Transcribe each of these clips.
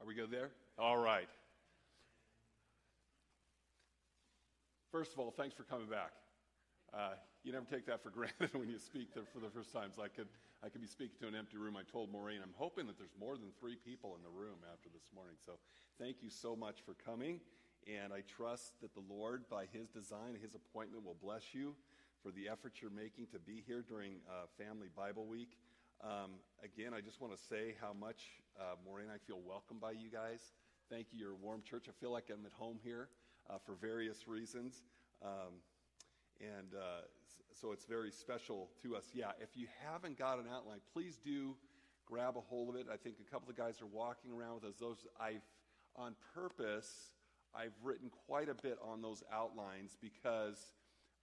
Are we good there? All right. First of all, thanks for coming back. Uh, you never take that for granted when you speak to, for the first times. I could, I could be speaking to an empty room. I told Maureen, I'm hoping that there's more than three people in the room after this morning. So thank you so much for coming. And I trust that the Lord, by His design, His appointment, will bless you for the effort you're making to be here during uh, Family Bible Week. Um, again, I just want to say how much uh, Maureen I feel welcomed by you guys. Thank you, you're a warm church. I feel like I'm at home here uh, for various reasons. Um, and uh, so it's very special to us. Yeah, if you haven't got an outline, please do grab a hold of it. I think a couple of guys are walking around with us. Those I've, on purpose, I've written quite a bit on those outlines because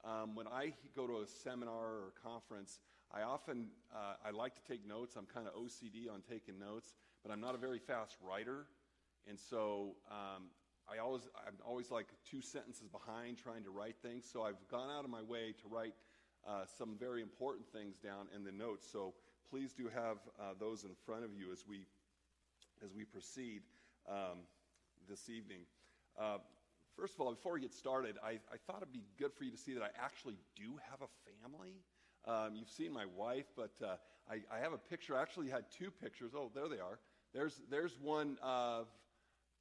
um, when I go to a seminar or a conference, I often uh, I like to take notes. I'm kind of OCD on taking notes, but I'm not a very fast writer, and so um, I always I'm always like two sentences behind trying to write things. So I've gone out of my way to write uh, some very important things down in the notes. So please do have uh, those in front of you as we as we proceed um, this evening. Uh, first of all, before we get started, I, I, thought it'd be good for you to see that I actually do have a family. Um, you've seen my wife, but uh, I, I, have a picture. I actually had two pictures. Oh, there they are. There's, there's one of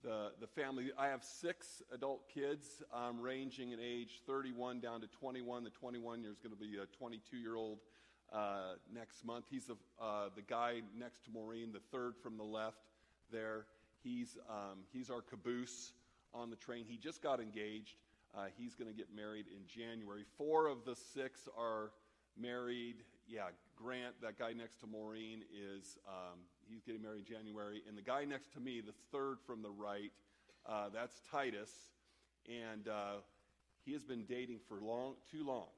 the, the family. I have six adult kids um, ranging in age 31 down to 21. The 21 year is going to be a 22 year old uh, next month. He's the, uh, the guy next to Maureen, the third from the left there. He's, um, he's our caboose on the train. He just got engaged. Uh, he's going to get married in January. Four of the six are married. Yeah, Grant, that guy next to Maureen, is um, he's getting married in January. And the guy next to me, the third from the right, uh, that's Titus, and uh, he has been dating for long, too long.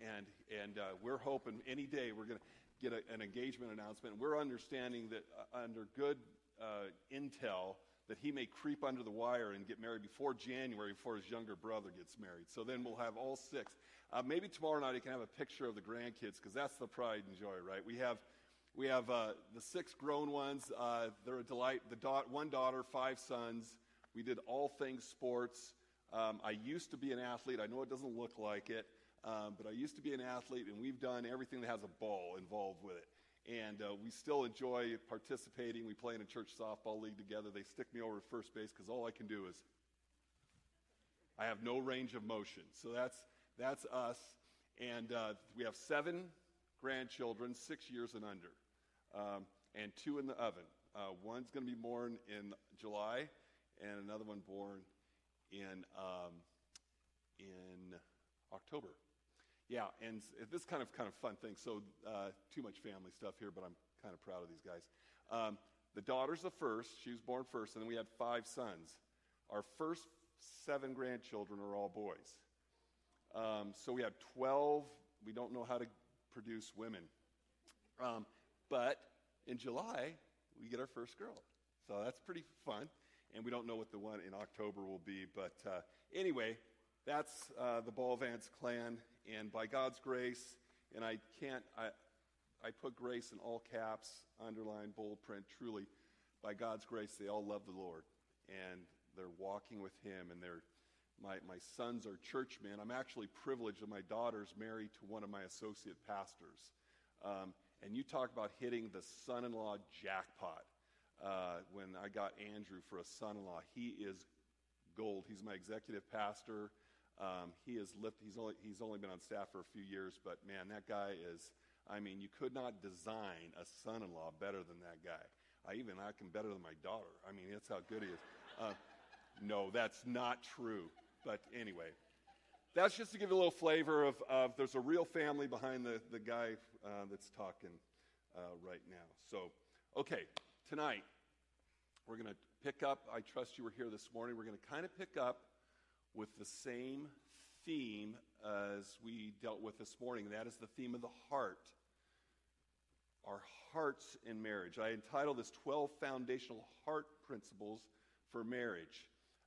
And and uh, we're hoping any day we're going to get a, an engagement announcement. We're understanding that uh, under good uh, intel that he may creep under the wire and get married before January, before his younger brother gets married. So then we'll have all six. Uh, maybe tomorrow night he can have a picture of the grandkids because that's the pride and joy, right? We have, we have uh, the six grown ones. Uh, they're a delight. The da- one daughter, five sons. We did all things sports. Um, I used to be an athlete. I know it doesn't look like it, um, but I used to be an athlete, and we've done everything that has a ball involved with it and uh, we still enjoy participating. We play in a church softball league together. They stick me over to first base because all I can do is I have no range of motion. So that's that's us, and uh, we have seven grandchildren, six years and under, um, and two in the oven. Uh, one's going to be born in July, and another one born in um, in October. Yeah, and this kind of kind of fun thing. So uh, too much family stuff here, but I'm kind of proud of these guys. Um, the daughter's the first; she was born first, and then we had five sons. Our first seven grandchildren are all boys. Um, so we have 12. We don't know how to produce women, um, but in July we get our first girl. So that's pretty fun, and we don't know what the one in October will be. But uh, anyway, that's uh, the Ballvance clan and by God's grace, and I can't, I, I put grace in all caps, underline, bold print, truly, by God's grace, they all love the Lord. And they're walking with Him, and they're, my, my sons are churchmen. I'm actually privileged that my daughter's married to one of my associate pastors. Um, and you talk about hitting the son in law jackpot. Uh, when I got Andrew for a son in law, he is gold. He's my executive pastor. Um, he has lifted, he's only, he's only been on staff for a few years, but man, that guy is, I mean, you could not design a son in law better than that guy. I even like him better than my daughter. I mean, that's how good he is. Uh, no, that's not true. But anyway, that's just to give you a little flavor of, of there's a real family behind the, the guy uh, that's talking uh, right now. So, okay, tonight we're going to pick up. I trust you were here this morning. We're going to kind of pick up with the same theme as we dealt with this morning. That is the theme of the heart. Our hearts in marriage. I entitled this 12 Foundational Heart Principles for Marriage.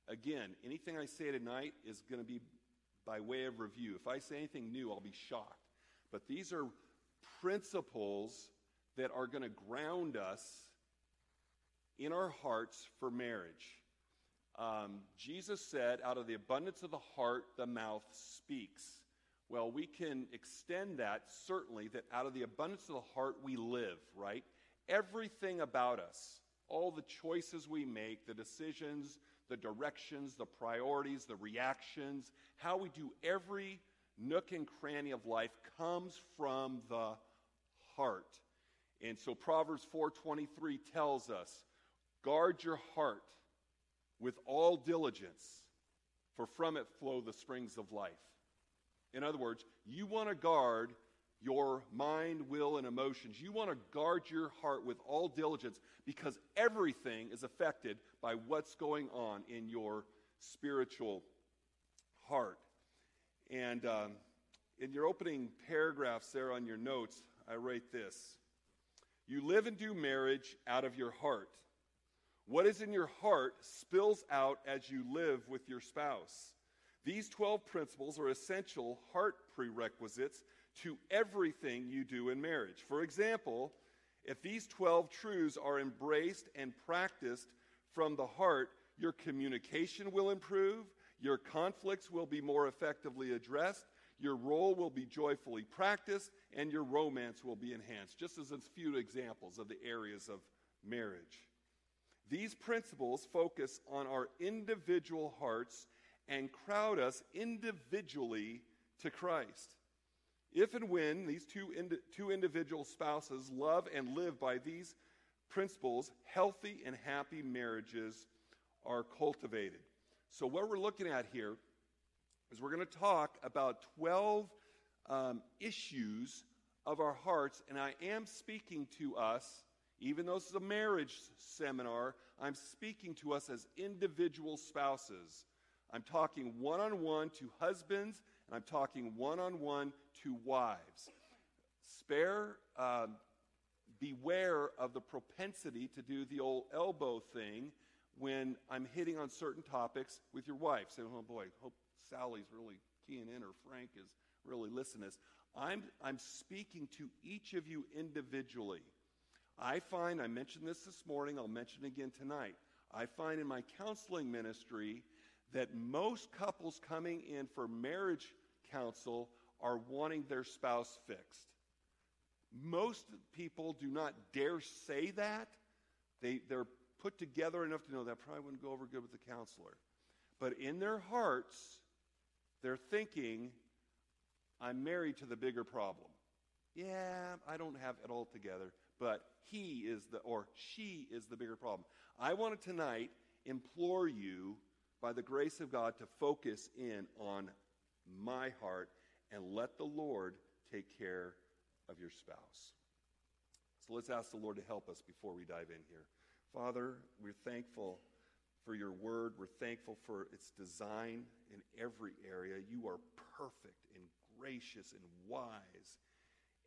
Again, anything I say tonight is going to be by way of review. If I say anything new, I'll be shocked. But these are principles that are going to ground us in our hearts for marriage. Um, Jesus said, out of the abundance of the heart, the mouth speaks. Well, we can extend that certainly, that out of the abundance of the heart we live, right? Everything about us, all the choices we make, the decisions, the directions, the priorities, the reactions, how we do every nook and cranny of life comes from the heart. And so Proverbs 4:23 tells us, guard your heart with all diligence, for from it flow the springs of life. In other words, you want to guard your mind, will, and emotions. You want to guard your heart with all diligence because everything is affected by what's going on in your spiritual heart. And um, in your opening paragraphs there on your notes, I write this You live and do marriage out of your heart. What is in your heart spills out as you live with your spouse. These 12 principles are essential heart prerequisites to everything you do in marriage. For example, if these 12 truths are embraced and practiced from the heart, your communication will improve, your conflicts will be more effectively addressed, your role will be joyfully practiced, and your romance will be enhanced. Just as a few examples of the areas of marriage. These principles focus on our individual hearts and crowd us individually to Christ. If and when these two, indi- two individual spouses love and live by these principles, healthy and happy marriages are cultivated. So, what we're looking at here is we're going to talk about 12 um, issues of our hearts, and I am speaking to us even though this is a marriage seminar, I'm speaking to us as individual spouses. I'm talking one on one to husbands, and I'm talking one on one to wives. Spare, um, beware of the propensity to do the old elbow thing when I'm hitting on certain topics with your wife. Saying, oh boy, hope Sally's really keying in or Frank is really listening. I'm, I'm speaking to each of you individually. I find, I mentioned this this morning, I'll mention again tonight. I find in my counseling ministry that most couples coming in for marriage counsel are wanting their spouse fixed. Most people do not dare say that. They, they're put together enough to know that probably wouldn't go over good with the counselor. But in their hearts, they're thinking, I'm married to the bigger problem. Yeah, I don't have it all together but he is the, or she is the bigger problem. I want to tonight implore you, by the grace of God, to focus in on my heart and let the Lord take care of your spouse. So let's ask the Lord to help us before we dive in here. Father, we're thankful for your word. We're thankful for its design in every area. You are perfect and gracious and wise.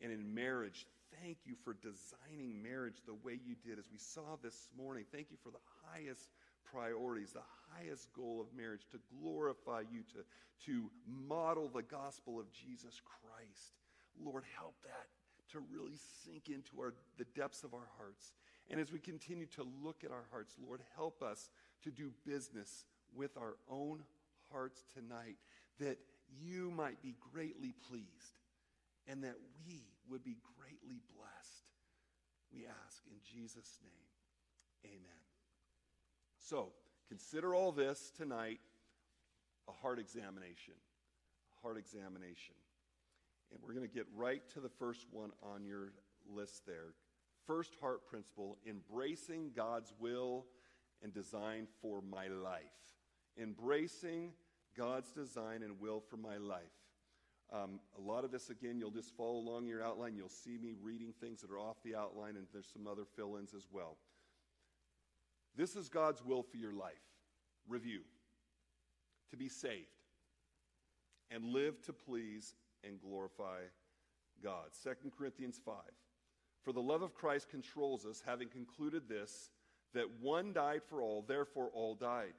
And in marriage, thank you for designing marriage the way you did. As we saw this morning, thank you for the highest priorities, the highest goal of marriage, to glorify you, to, to model the gospel of Jesus Christ. Lord, help that to really sink into our, the depths of our hearts. And as we continue to look at our hearts, Lord, help us to do business with our own hearts tonight, that you might be greatly pleased and that we would be greatly blessed. We ask in Jesus' name. Amen. So, consider all this tonight a heart examination. Heart examination. And we're going to get right to the first one on your list there. First heart principle embracing God's will and design for my life. Embracing God's design and will for my life. Um, a lot of this, again, you'll just follow along your outline. You'll see me reading things that are off the outline, and there's some other fill ins as well. This is God's will for your life. Review to be saved and live to please and glorify God. 2 Corinthians 5. For the love of Christ controls us, having concluded this, that one died for all, therefore all died.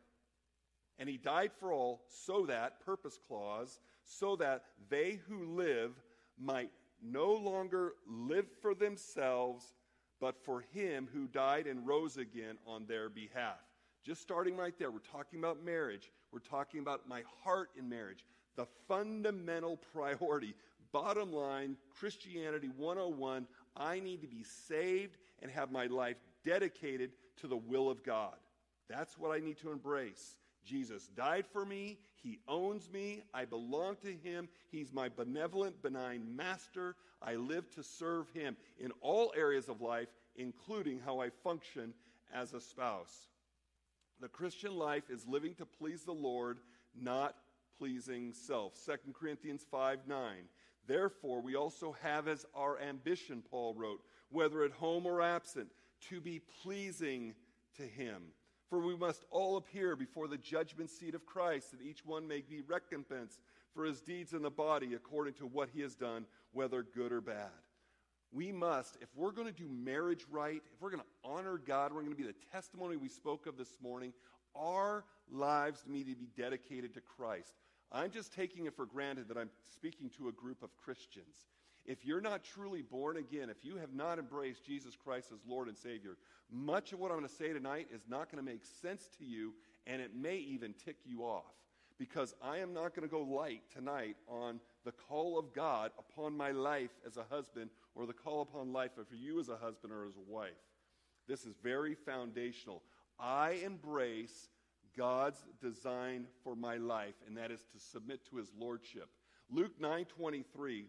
And he died for all, so that, purpose clause, so that they who live might no longer live for themselves, but for him who died and rose again on their behalf. Just starting right there, we're talking about marriage. We're talking about my heart in marriage, the fundamental priority. Bottom line, Christianity 101 I need to be saved and have my life dedicated to the will of God. That's what I need to embrace. Jesus died for me. He owns me. I belong to him. He's my benevolent, benign master. I live to serve him in all areas of life, including how I function as a spouse. The Christian life is living to please the Lord, not pleasing self. 2 Corinthians 5 9. Therefore, we also have as our ambition, Paul wrote, whether at home or absent, to be pleasing to him. For we must all appear before the judgment seat of Christ, that each one may be recompensed for his deeds in the body according to what he has done, whether good or bad. We must, if we're going to do marriage right, if we're going to honor God, we're going to be the testimony we spoke of this morning, our lives need to be dedicated to Christ. I'm just taking it for granted that I'm speaking to a group of Christians. If you're not truly born again, if you have not embraced Jesus Christ as Lord and Savior, much of what I'm going to say tonight is not going to make sense to you, and it may even tick you off. Because I am not going to go light tonight on the call of God upon my life as a husband or the call upon life for you as a husband or as a wife. This is very foundational. I embrace God's design for my life, and that is to submit to his lordship. Luke 9:23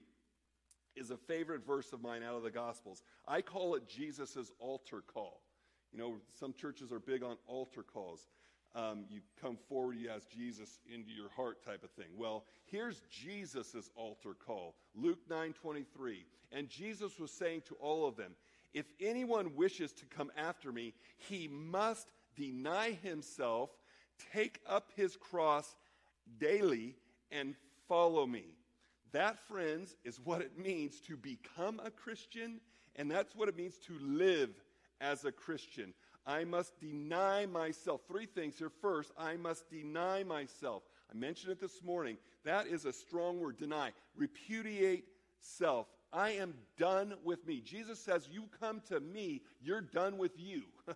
is a favorite verse of mine out of the Gospels. I call it Jesus' altar call. You know, some churches are big on altar calls. Um, you come forward, you ask Jesus into your heart type of thing. Well, here's Jesus' altar call. Luke 9:23. And Jesus was saying to all of them, if anyone wishes to come after me, he must deny himself, take up his cross daily, and follow me. That, friends, is what it means to become a Christian, and that's what it means to live as a Christian. I must deny myself. Three things here. First, I must deny myself. I mentioned it this morning. That is a strong word deny. Repudiate self. I am done with me. Jesus says, You come to me, you're done with you.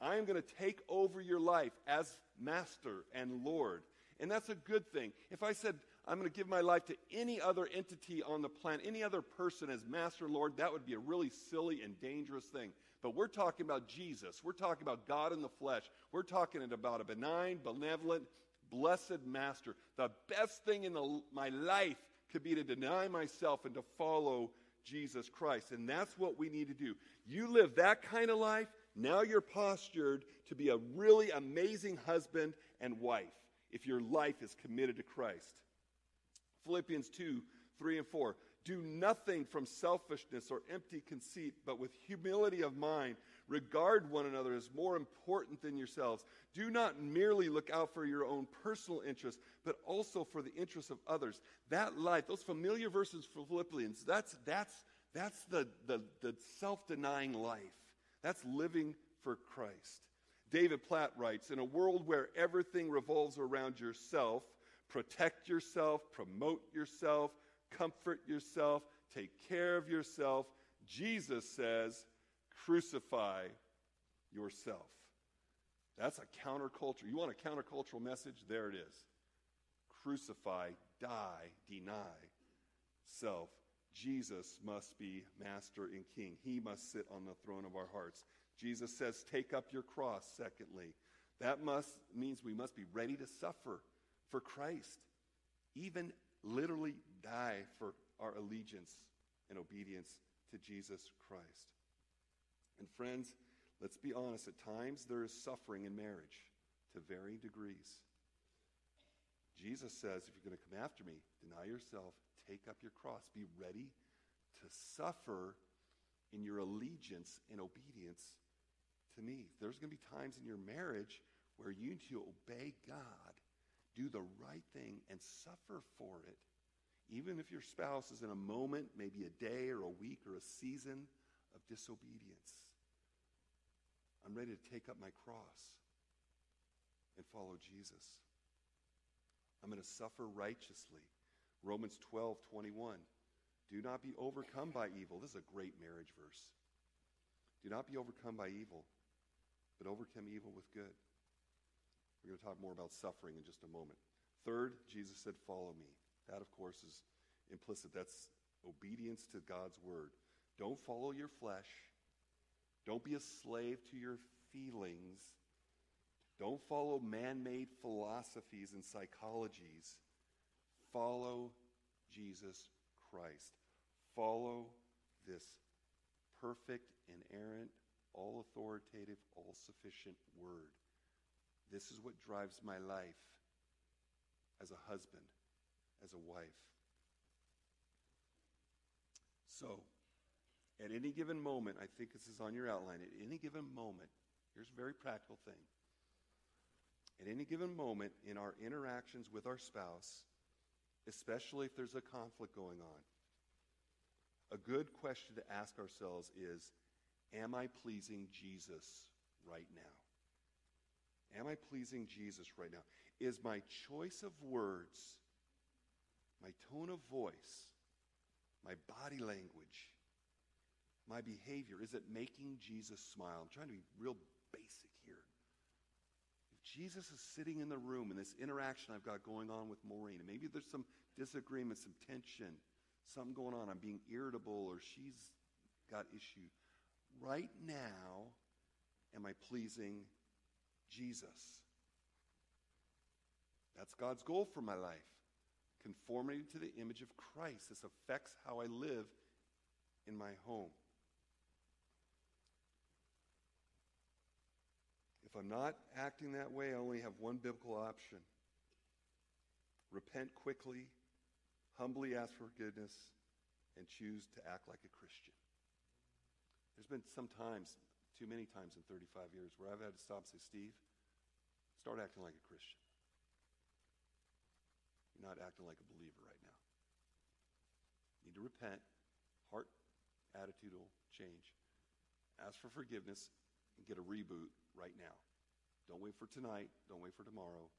I am going to take over your life as master and Lord. And that's a good thing. If I said, I'm going to give my life to any other entity on the planet, any other person as master Lord, that would be a really silly and dangerous thing. But we're talking about Jesus. We're talking about God in the flesh. We're talking about a benign, benevolent, blessed master. The best thing in the, my life could be to deny myself and to follow Jesus Christ. And that's what we need to do. You live that kind of life, now you're postured to be a really amazing husband and wife if your life is committed to Christ. Philippians 2 3 and 4. Do nothing from selfishness or empty conceit, but with humility of mind, regard one another as more important than yourselves. Do not merely look out for your own personal interests, but also for the interests of others. That life, those familiar verses from Philippians, that's, that's, that's the, the, the self denying life. That's living for Christ. David Platt writes In a world where everything revolves around yourself, protect yourself, promote yourself, comfort yourself, take care of yourself. Jesus says, crucify yourself. That's a counterculture. You want a countercultural message? There it is. Crucify, die, deny self. Jesus must be master and king. He must sit on the throne of our hearts. Jesus says, take up your cross, secondly. That must means we must be ready to suffer for Christ, even literally die for our allegiance and obedience to Jesus Christ. And friends, let's be honest, at times there is suffering in marriage to varying degrees. Jesus says, if you're going to come after me, deny yourself, take up your cross, be ready to suffer in your allegiance and obedience to me. There's going to be times in your marriage where you need to obey God do the right thing and suffer for it, even if your spouse is in a moment, maybe a day or a week or a season of disobedience. I'm ready to take up my cross and follow Jesus. I'm going to suffer righteously. Romans 12, 21. Do not be overcome by evil. This is a great marriage verse. Do not be overcome by evil, but overcome evil with good. We're going to talk more about suffering in just a moment. Third, Jesus said, Follow me. That, of course, is implicit. That's obedience to God's word. Don't follow your flesh. Don't be a slave to your feelings. Don't follow man made philosophies and psychologies. Follow Jesus Christ. Follow this perfect, inerrant, all authoritative, all sufficient word. This is what drives my life as a husband, as a wife. So, at any given moment, I think this is on your outline, at any given moment, here's a very practical thing. At any given moment in our interactions with our spouse, especially if there's a conflict going on, a good question to ask ourselves is Am I pleasing Jesus right now? Am I pleasing Jesus right now? Is my choice of words, my tone of voice, my body language, my behavior, is it making Jesus smile? I'm trying to be real basic here. If Jesus is sitting in the room in this interaction I've got going on with Maureen, and maybe there's some disagreement, some tension, something going on, I'm being irritable, or she's got issue. Right now, am I pleasing Jesus? That's God's goal for my life. Conformity to the image of Christ. This affects how I live in my home. If I'm not acting that way, I only have one biblical option repent quickly humbly ask for forgiveness, and choose to act like a Christian. There's been some times, too many times in 35 years, where I've had to stop and say, Steve, start acting like a Christian. You're not acting like a believer right now. You need to repent. Heart attitude will change. Ask for forgiveness and get a reboot right now. Don't wait for tonight. Don't wait for tomorrow.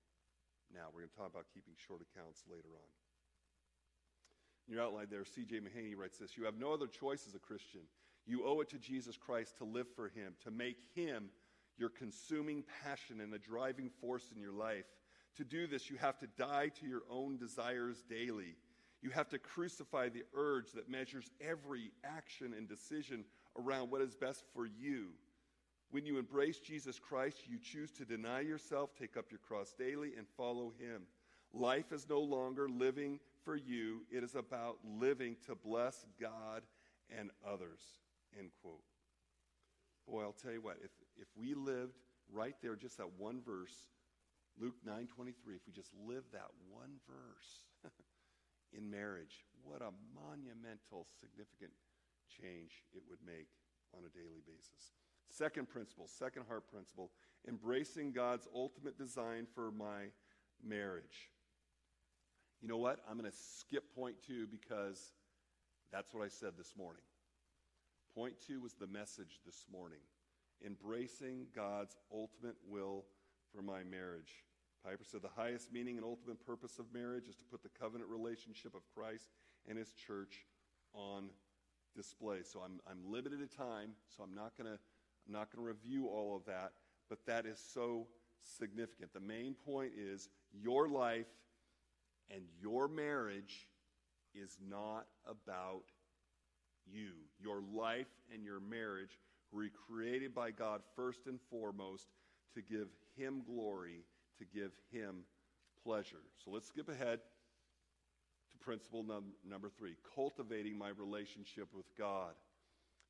Now, we're going to talk about keeping short accounts later on. In your outline there, C.J. Mahaney writes this You have no other choice as a Christian. You owe it to Jesus Christ to live for Him, to make Him your consuming passion and the driving force in your life. To do this, you have to die to your own desires daily. You have to crucify the urge that measures every action and decision around what is best for you. When you embrace Jesus Christ, you choose to deny yourself, take up your cross daily, and follow Him. Life is no longer living for you. It is about living to bless God and others. End quote. Boy, I'll tell you what, if, if we lived right there, just that one verse, Luke 9.23, if we just lived that one verse in marriage, what a monumental, significant change it would make on a daily basis. Second principle, second heart principle, embracing God's ultimate design for my marriage. You know what? I'm going to skip point two because that's what I said this morning. Point two was the message this morning embracing God's ultimate will for my marriage. Piper said the highest meaning and ultimate purpose of marriage is to put the covenant relationship of Christ and his church on display. So I'm, I'm limited in time, so I'm not going to I'm not going to review all of that, but that is so significant. The main point is your life and your marriage is not about you. Your life and your marriage were created by God first and foremost to give Him glory, to give Him pleasure. So let's skip ahead to principle num- number three cultivating my relationship with God.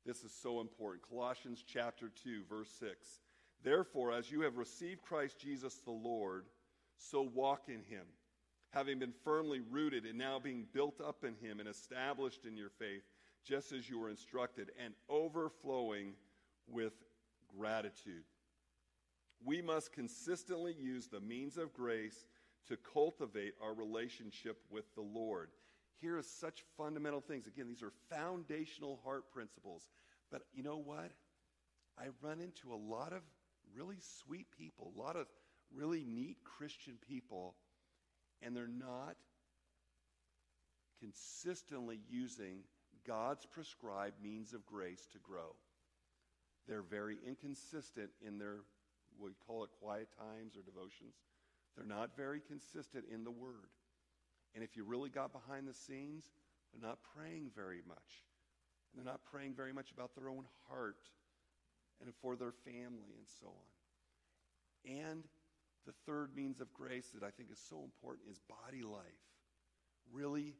This is so important. Colossians chapter 2, verse 6. Therefore, as you have received Christ Jesus the Lord, so walk in him having been firmly rooted and now being built up in him and established in your faith, just as you were instructed, and overflowing with gratitude. We must consistently use the means of grace to cultivate our relationship with the Lord. Here are such fundamental things. Again, these are foundational heart principles. But you know what? I run into a lot of really sweet people, a lot of really neat Christian people and they're not consistently using God's prescribed means of grace to grow. They're very inconsistent in their, we call it quiet times or devotions. They're not very consistent in the Word. And if you really got behind the scenes, they're not praying very much. And they're not praying very much about their own heart and for their family and so on. And the third means of grace that I think is so important is body life. Really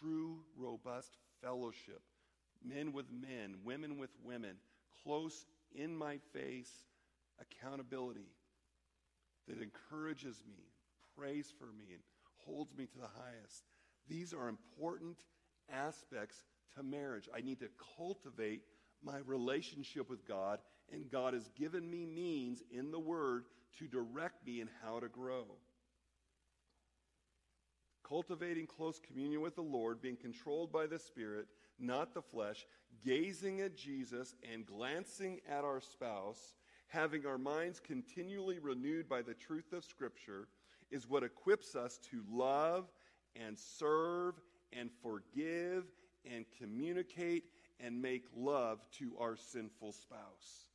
true, robust fellowship. Men with men, women with women, close in my face accountability that encourages me, prays for me, and holds me to the highest. These are important aspects to marriage. I need to cultivate my relationship with God, and God has given me means in the Word to direct me in how to grow. Cultivating close communion with the Lord, being controlled by the Spirit, not the flesh, gazing at Jesus and glancing at our spouse, having our minds continually renewed by the truth of Scripture, is what equips us to love and serve and forgive and communicate and make love to our sinful spouse.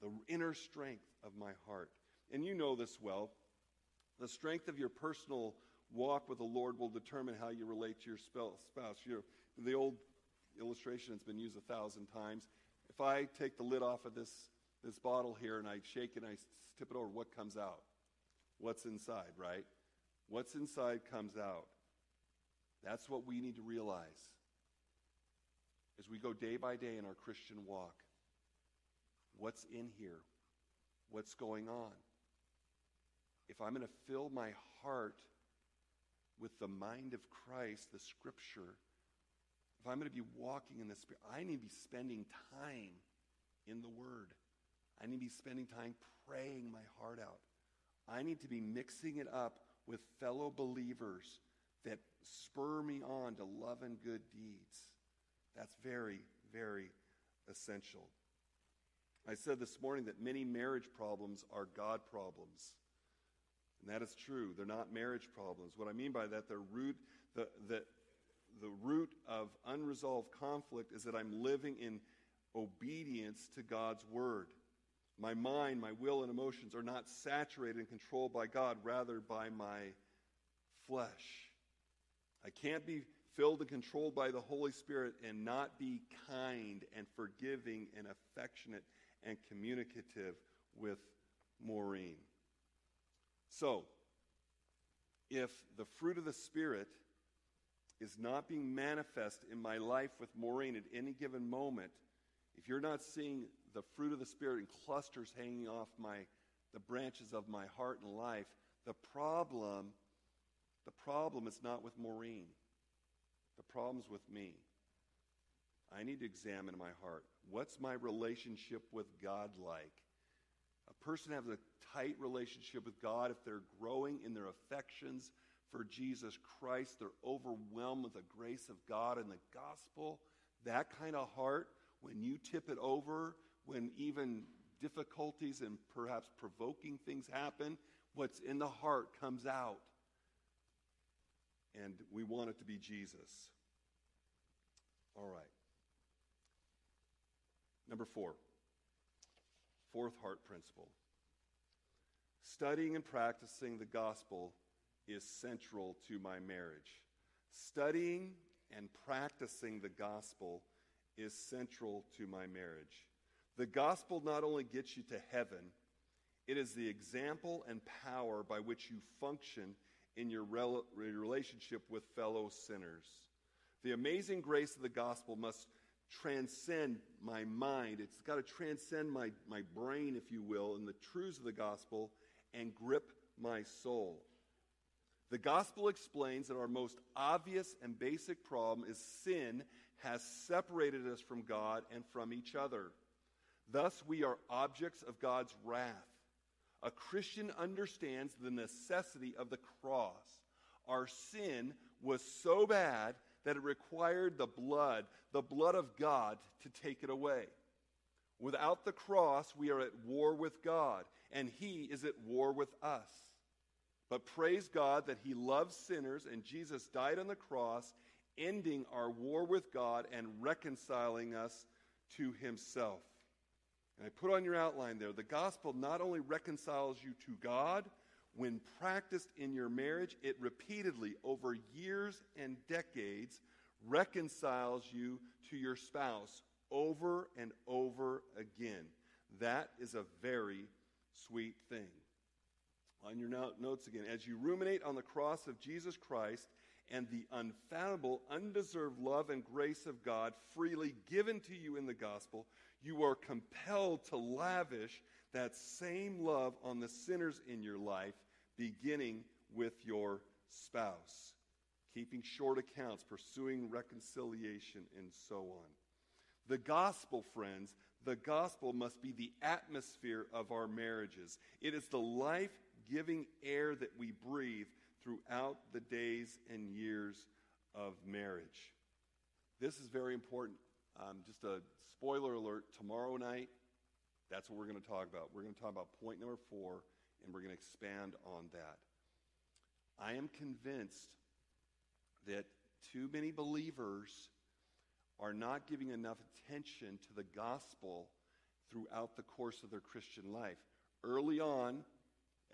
The inner strength of my heart. And you know this well. The strength of your personal walk with the Lord will determine how you relate to your spouse. You the old illustration has been used a thousand times. If I take the lid off of this, this bottle here and I shake it and I tip it over, what comes out? What's inside, right? What's inside comes out. That's what we need to realize as we go day by day in our Christian walk. What's in here? What's going on? If I'm going to fill my heart with the mind of Christ, the scripture, if I'm going to be walking in the Spirit, I need to be spending time in the Word. I need to be spending time praying my heart out. I need to be mixing it up with fellow believers that spur me on to love and good deeds. That's very, very essential. I said this morning that many marriage problems are God problems. And that is true. They're not marriage problems. What I mean by that, the root, the, the, the root of unresolved conflict is that I'm living in obedience to God's word. My mind, my will, and emotions are not saturated and controlled by God, rather by my flesh. I can't be filled and controlled by the Holy Spirit and not be kind and forgiving and affectionate and communicative with Maureen. So, if the fruit of the Spirit is not being manifest in my life with Maureen at any given moment, if you're not seeing the fruit of the Spirit in clusters hanging off my, the branches of my heart and life, the problem, the problem is not with Maureen. The problem's with me. I need to examine my heart. What's my relationship with God like? A person has a tight relationship with God if they're growing in their affections for Jesus Christ, they're overwhelmed with the grace of God and the gospel. That kind of heart, when you tip it over, when even difficulties and perhaps provoking things happen, what's in the heart comes out. And we want it to be Jesus. All right. Number four, fourth heart principle. Studying and practicing the gospel is central to my marriage. Studying and practicing the gospel is central to my marriage. The gospel not only gets you to heaven, it is the example and power by which you function in your rel- relationship with fellow sinners. The amazing grace of the gospel must transcend my mind. It's got to transcend my, my brain, if you will, and the truths of the gospel and grip my soul. The gospel explains that our most obvious and basic problem is sin has separated us from God and from each other. Thus, we are objects of God's wrath. A Christian understands the necessity of the cross. Our sin was so bad that it required the blood, the blood of God, to take it away. Without the cross, we are at war with God, and He is at war with us. But praise God that He loves sinners, and Jesus died on the cross, ending our war with God and reconciling us to himself. And I put on your outline there the gospel not only reconciles you to God, when practiced in your marriage, it repeatedly, over years and decades, reconciles you to your spouse over and over again. That is a very sweet thing. On your notes again, as you ruminate on the cross of Jesus Christ and the unfathomable, undeserved love and grace of God freely given to you in the gospel, you are compelled to lavish that same love on the sinners in your life, beginning with your spouse, keeping short accounts, pursuing reconciliation, and so on. The gospel, friends, the gospel must be the atmosphere of our marriages. It is the life giving air that we breathe throughout the days and years of marriage. This is very important. Um, just a spoiler alert tomorrow night, that's what we're going to talk about. We're going to talk about point number four, and we're going to expand on that. I am convinced that too many believers are not giving enough attention to the gospel throughout the course of their Christian life. Early on,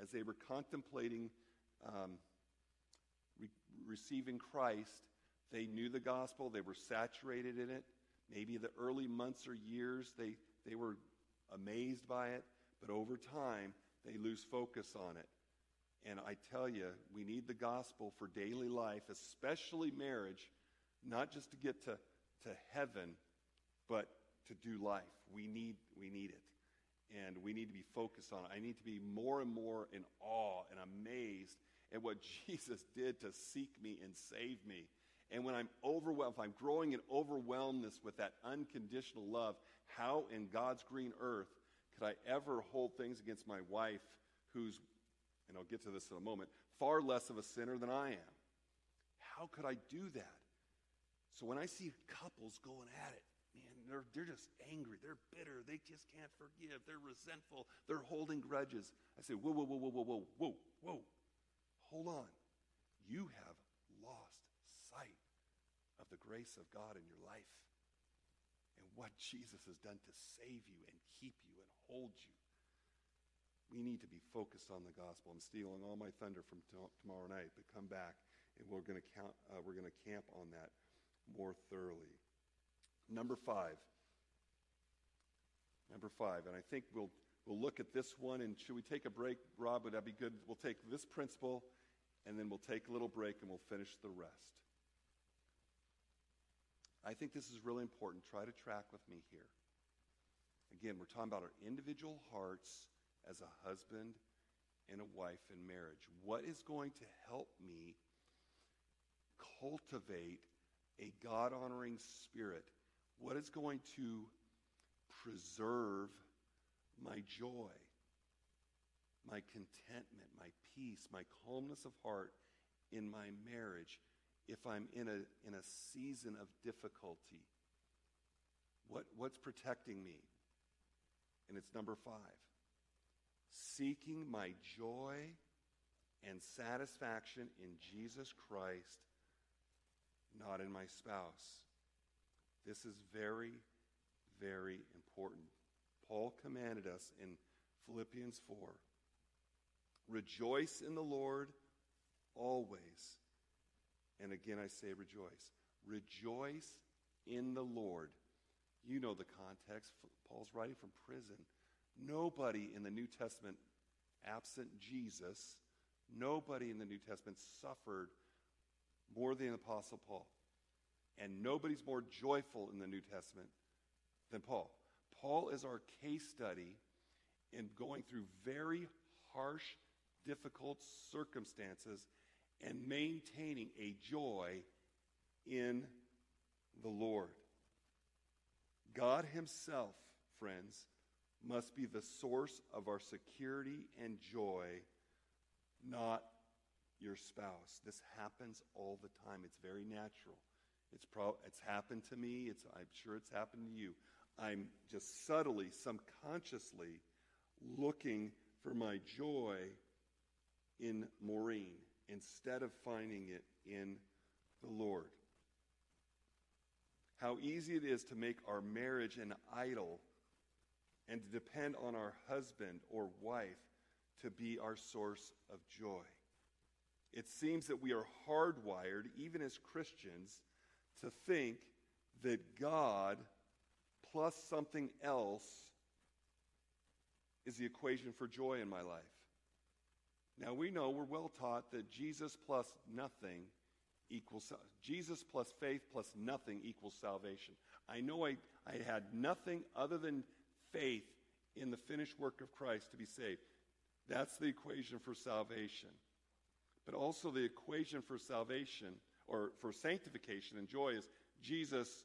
as they were contemplating um, re- receiving Christ, they knew the gospel, they were saturated in it. Maybe the early months or years, they, they were amazed by it, but over time, they lose focus on it. And I tell you, we need the gospel for daily life, especially marriage, not just to get to, to heaven, but to do life. We need, we need it and we need to be focused on it. I need to be more and more in awe and amazed at what Jesus did to seek me and save me. And when I'm overwhelmed, if I'm growing in overwhelmedness with that unconditional love, how in God's green earth could I ever hold things against my wife who's, and I'll get to this in a moment, far less of a sinner than I am? How could I do that? So when I see couples going at it, man, they're, they're just angry. They're bitter. They just can't forgive. They're resentful. They're holding grudges. I say, whoa, whoa, whoa, whoa, whoa, whoa, whoa, whoa. Hold on. You have lost sight of the grace of God in your life and what Jesus has done to save you and keep you and hold you. We need to be focused on the gospel. I'm stealing all my thunder from t- tomorrow night, but come back and we're going to count. Uh, we're going to camp on that more thoroughly. Number five. Number five, and I think we'll, we'll look at this one, and should we take a break, Rob? Would that be good? We'll take this principle, and then we'll take a little break, and we'll finish the rest. I think this is really important. Try to track with me here. Again, we're talking about our individual hearts as a husband and a wife in marriage. What is going to help me cultivate a God honoring spirit what is going to preserve my joy, my contentment, my peace, my calmness of heart in my marriage if I'm in a, in a season of difficulty? What, what's protecting me? And it's number five seeking my joy and satisfaction in Jesus Christ, not in my spouse. This is very, very important. Paul commanded us in Philippians 4 Rejoice in the Lord always. And again, I say rejoice. Rejoice in the Lord. You know the context. Paul's writing from prison. Nobody in the New Testament, absent Jesus, nobody in the New Testament suffered more than the Apostle Paul. And nobody's more joyful in the New Testament than Paul. Paul is our case study in going through very harsh, difficult circumstances and maintaining a joy in the Lord. God Himself, friends, must be the source of our security and joy, not your spouse. This happens all the time, it's very natural. It's, pro- it's happened to me. It's, I'm sure it's happened to you. I'm just subtly, subconsciously looking for my joy in Maureen instead of finding it in the Lord. how easy it is to make our marriage an idol and to depend on our husband or wife to be our source of joy. It seems that we are hardwired, even as Christians, to think that God plus something else is the equation for joy in my life. Now we know we're well taught that Jesus plus nothing equals Jesus plus faith plus nothing equals salvation. I know I, I had nothing other than faith in the finished work of Christ to be saved. That's the equation for salvation. But also, the equation for salvation or for sanctification and joy is Jesus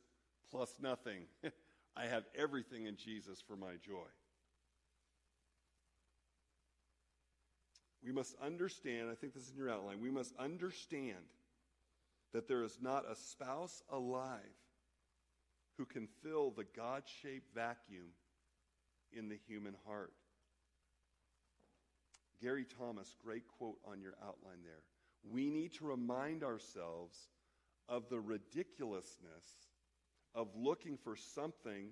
plus nothing. I have everything in Jesus for my joy. We must understand, I think this is in your outline, we must understand that there is not a spouse alive who can fill the God shaped vacuum in the human heart. Gary Thomas, great quote on your outline there. We need to remind ourselves of the ridiculousness of looking for something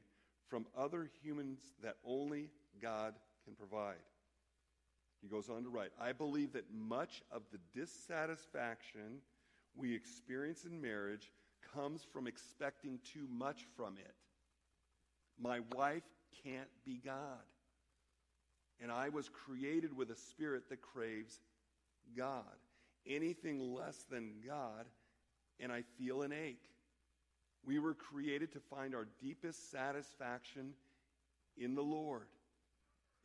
from other humans that only God can provide. He goes on to write I believe that much of the dissatisfaction we experience in marriage comes from expecting too much from it. My wife can't be God. And I was created with a spirit that craves God. Anything less than God, and I feel an ache. We were created to find our deepest satisfaction in the Lord.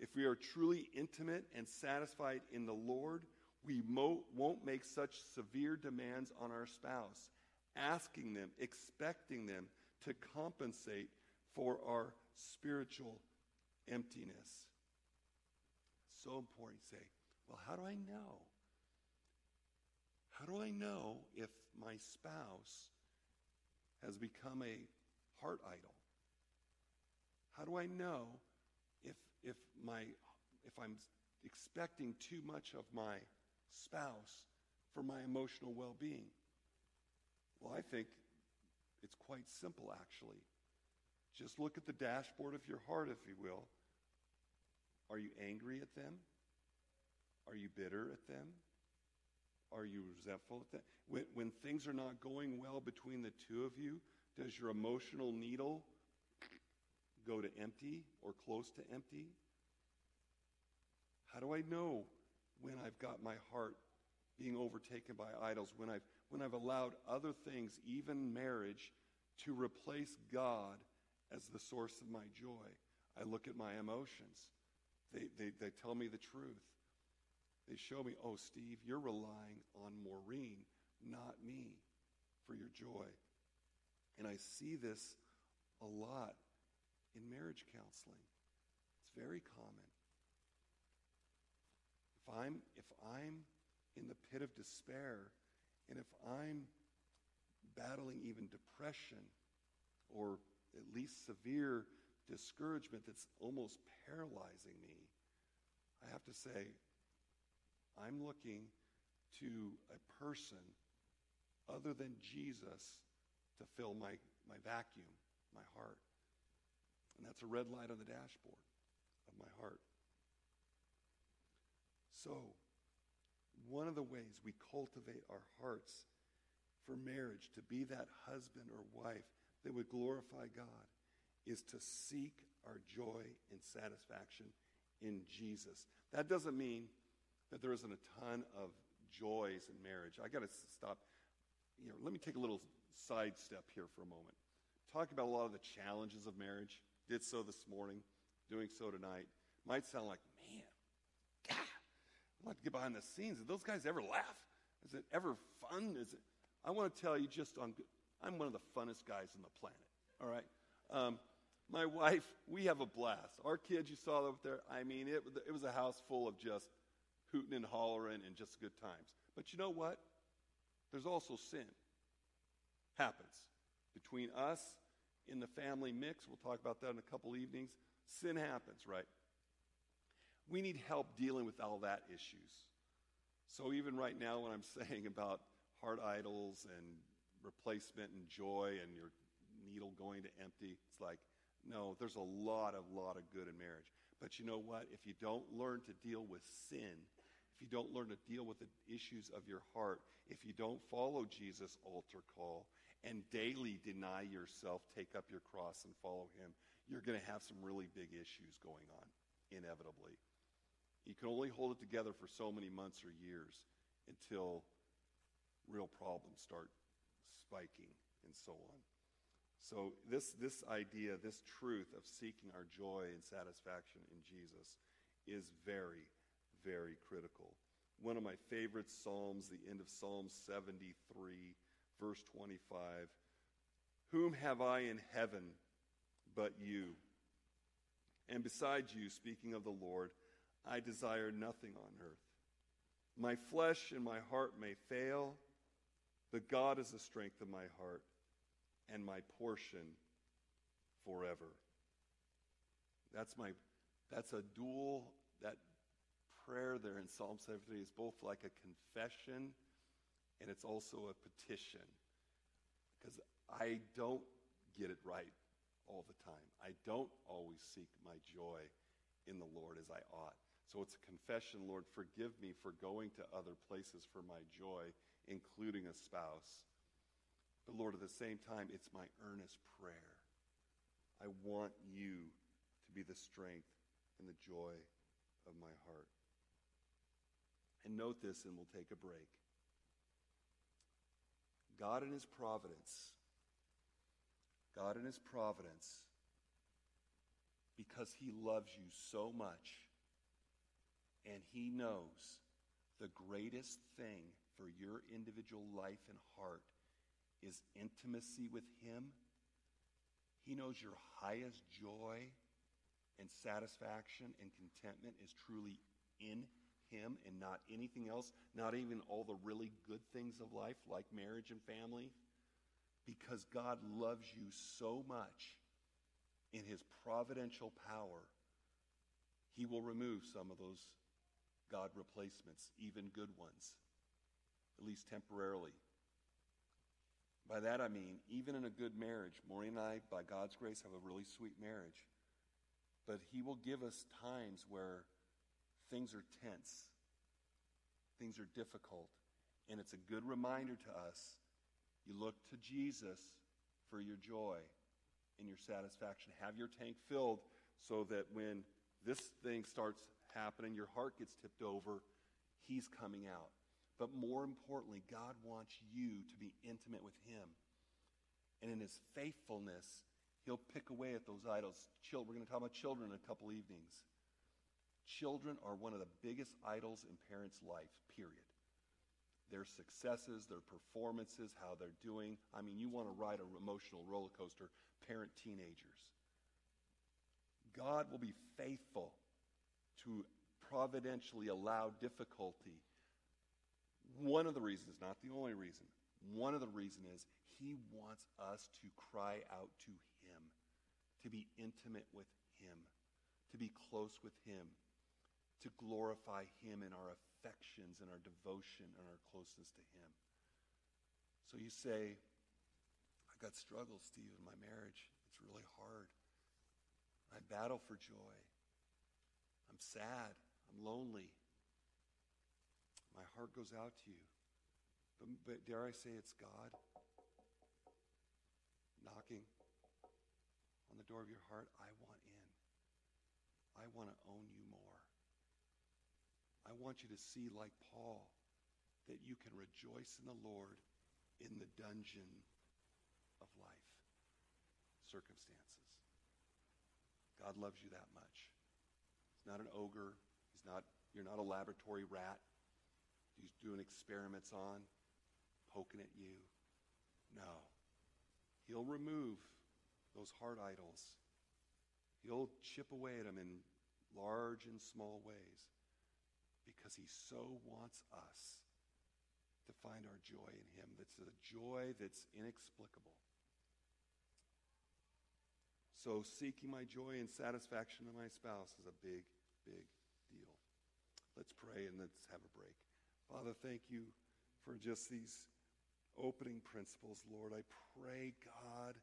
If we are truly intimate and satisfied in the Lord, we mo- won't make such severe demands on our spouse, asking them, expecting them to compensate for our spiritual emptiness. So important say, well, how do I know? How do I know if my spouse has become a heart idol? How do I know if, if, my, if I'm expecting too much of my spouse for my emotional well being? Well, I think it's quite simple, actually. Just look at the dashboard of your heart, if you will. Are you angry at them? Are you bitter at them? Are you resentful at them? When, when things are not going well between the two of you, does your emotional needle go to empty or close to empty? How do I know when I've got my heart being overtaken by idols, when I've, when I've allowed other things, even marriage, to replace God as the source of my joy? I look at my emotions. They, they, they tell me the truth. They show me, oh, Steve, you're relying on Maureen, not me, for your joy. And I see this a lot in marriage counseling. It's very common. If I'm, if I'm in the pit of despair, and if I'm battling even depression or at least severe discouragement that's almost paralyzing me, I have to say, I'm looking to a person other than Jesus to fill my, my vacuum, my heart. And that's a red light on the dashboard of my heart. So, one of the ways we cultivate our hearts for marriage to be that husband or wife that would glorify God is to seek our joy and satisfaction in Jesus. That doesn't mean that there isn't a ton of joys in marriage. I got to stop. You know, let me take a little sidestep here for a moment. Talk about a lot of the challenges of marriage. Did so this morning, doing so tonight. Might sound like, man, God, I'd like to get behind the scenes. Did those guys ever laugh? Is it ever fun? Is it? I want to tell you just on, I'm one of the funnest guys on the planet. All right. Um, my wife, we have a blast. Our kids, you saw up there, I mean, it, it was a house full of just hooting and hollering and just good times. But you know what? There's also sin. Happens. Between us in the family mix, we'll talk about that in a couple evenings. Sin happens, right? We need help dealing with all that issues. So even right now, when I'm saying about heart idols and replacement and joy and your needle going to empty. It's like, no, there's a lot of lot of good in marriage. But you know what? If you don't learn to deal with sin, if you don't learn to deal with the issues of your heart, if you don't follow Jesus' altar call and daily deny yourself, take up your cross and follow him, you're going to have some really big issues going on, inevitably. You can only hold it together for so many months or years until real problems start spiking and so on. So this this idea, this truth of seeking our joy and satisfaction in Jesus is very very critical. One of my favorite psalms, the end of Psalm 73, verse 25. Whom have I in heaven but you? And besides you, speaking of the Lord, I desire nothing on earth. My flesh and my heart may fail, but God is the strength of my heart and my portion forever. That's my that's a dual that prayer there in Psalm 73 is both like a confession and it's also a petition. Because I don't get it right all the time. I don't always seek my joy in the Lord as I ought. So it's a confession, Lord, forgive me for going to other places for my joy, including a spouse. But Lord, at the same time, it's my earnest prayer. I want you to be the strength and the joy of my heart. And note this, and we'll take a break. God in His providence, God in His providence, because He loves you so much, and He knows the greatest thing for your individual life and heart is intimacy with Him. He knows your highest joy and satisfaction and contentment is truly in Him and not anything else, not even all the really good things of life like marriage and family. Because God loves you so much in His providential power, He will remove some of those God replacements, even good ones, at least temporarily. By that I mean, even in a good marriage, Maureen and I, by God's grace, have a really sweet marriage. But He will give us times where things are tense, things are difficult, and it's a good reminder to us. You look to Jesus for your joy and your satisfaction. Have your tank filled so that when this thing starts happening, your heart gets tipped over, He's coming out. But more importantly, God wants you to be intimate with Him. And in His faithfulness, He'll pick away at those idols. We're going to talk about children in a couple evenings. Children are one of the biggest idols in parents' life, period. Their successes, their performances, how they're doing. I mean, you want to ride an emotional roller coaster, parent teenagers. God will be faithful to providentially allow difficulty one of the reasons, not the only reason, one of the reasons is he wants us to cry out to him, to be intimate with him, to be close with him, to glorify him in our affections and our devotion and our closeness to him. So you say, I got struggles, Steve, in my marriage. It's really hard. I battle for joy. I'm sad. I'm lonely. My heart goes out to you. But, but dare I say it's God knocking on the door of your heart? I want in. I want to own you more. I want you to see, like Paul, that you can rejoice in the Lord in the dungeon of life, circumstances. God loves you that much. He's not an ogre. He's not, you're not a laboratory rat he's doing experiments on, poking at you. No. He'll remove those heart idols. He'll chip away at them in large and small ways because he so wants us to find our joy in him. That's a joy that's inexplicable. So, seeking my joy and satisfaction in my spouse is a big, big deal. Let's pray and let's have a break. Father, thank you for just these opening principles, Lord. I pray, God,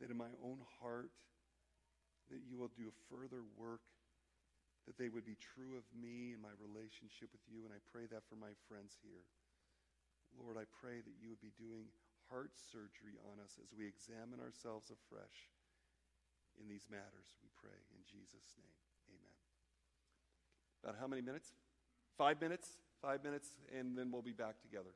that in my own heart, that you will do further work, that they would be true of me and my relationship with you. And I pray that for my friends here. Lord, I pray that you would be doing heart surgery on us as we examine ourselves afresh in these matters, we pray. In Jesus' name, amen. About how many minutes? Five minutes? Five minutes, and then we'll be back together.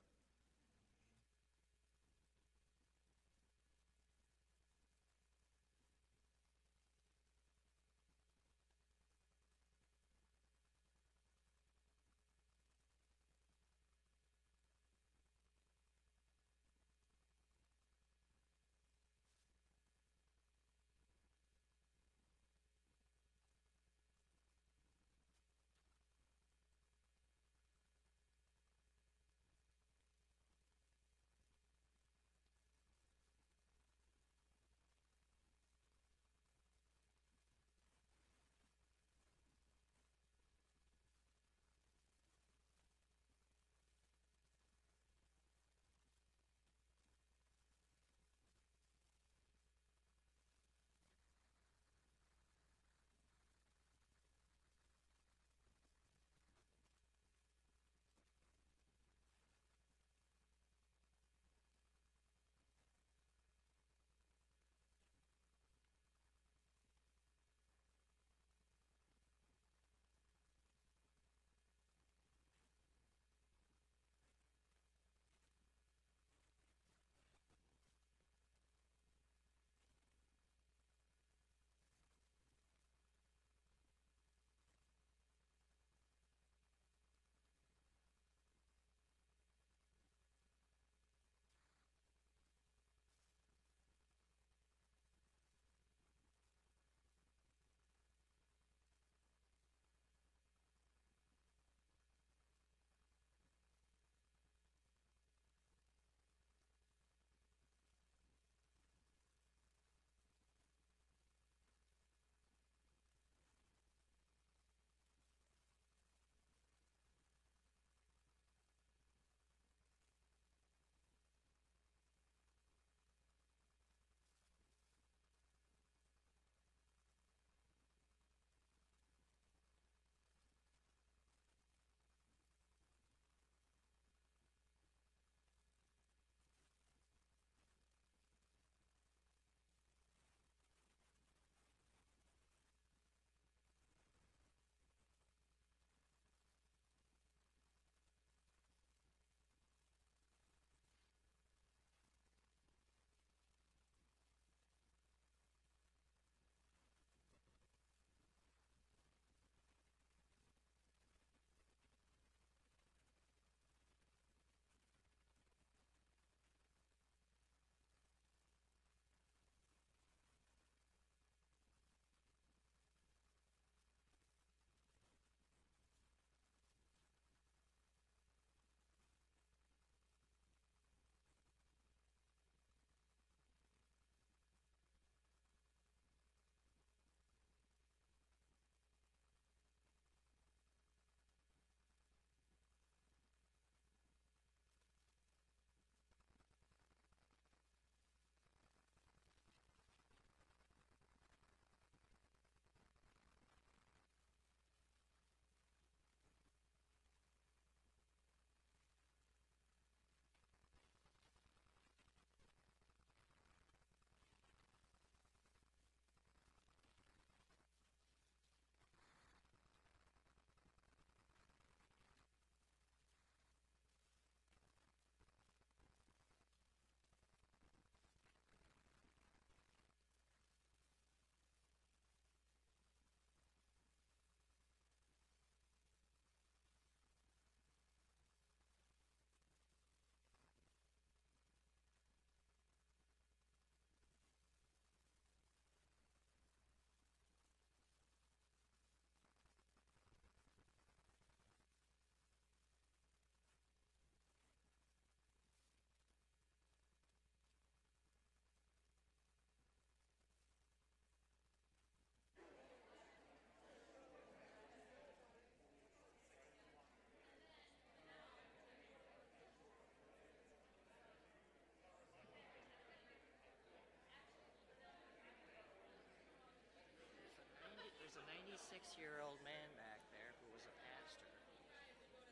86 year old man back there who was a pastor,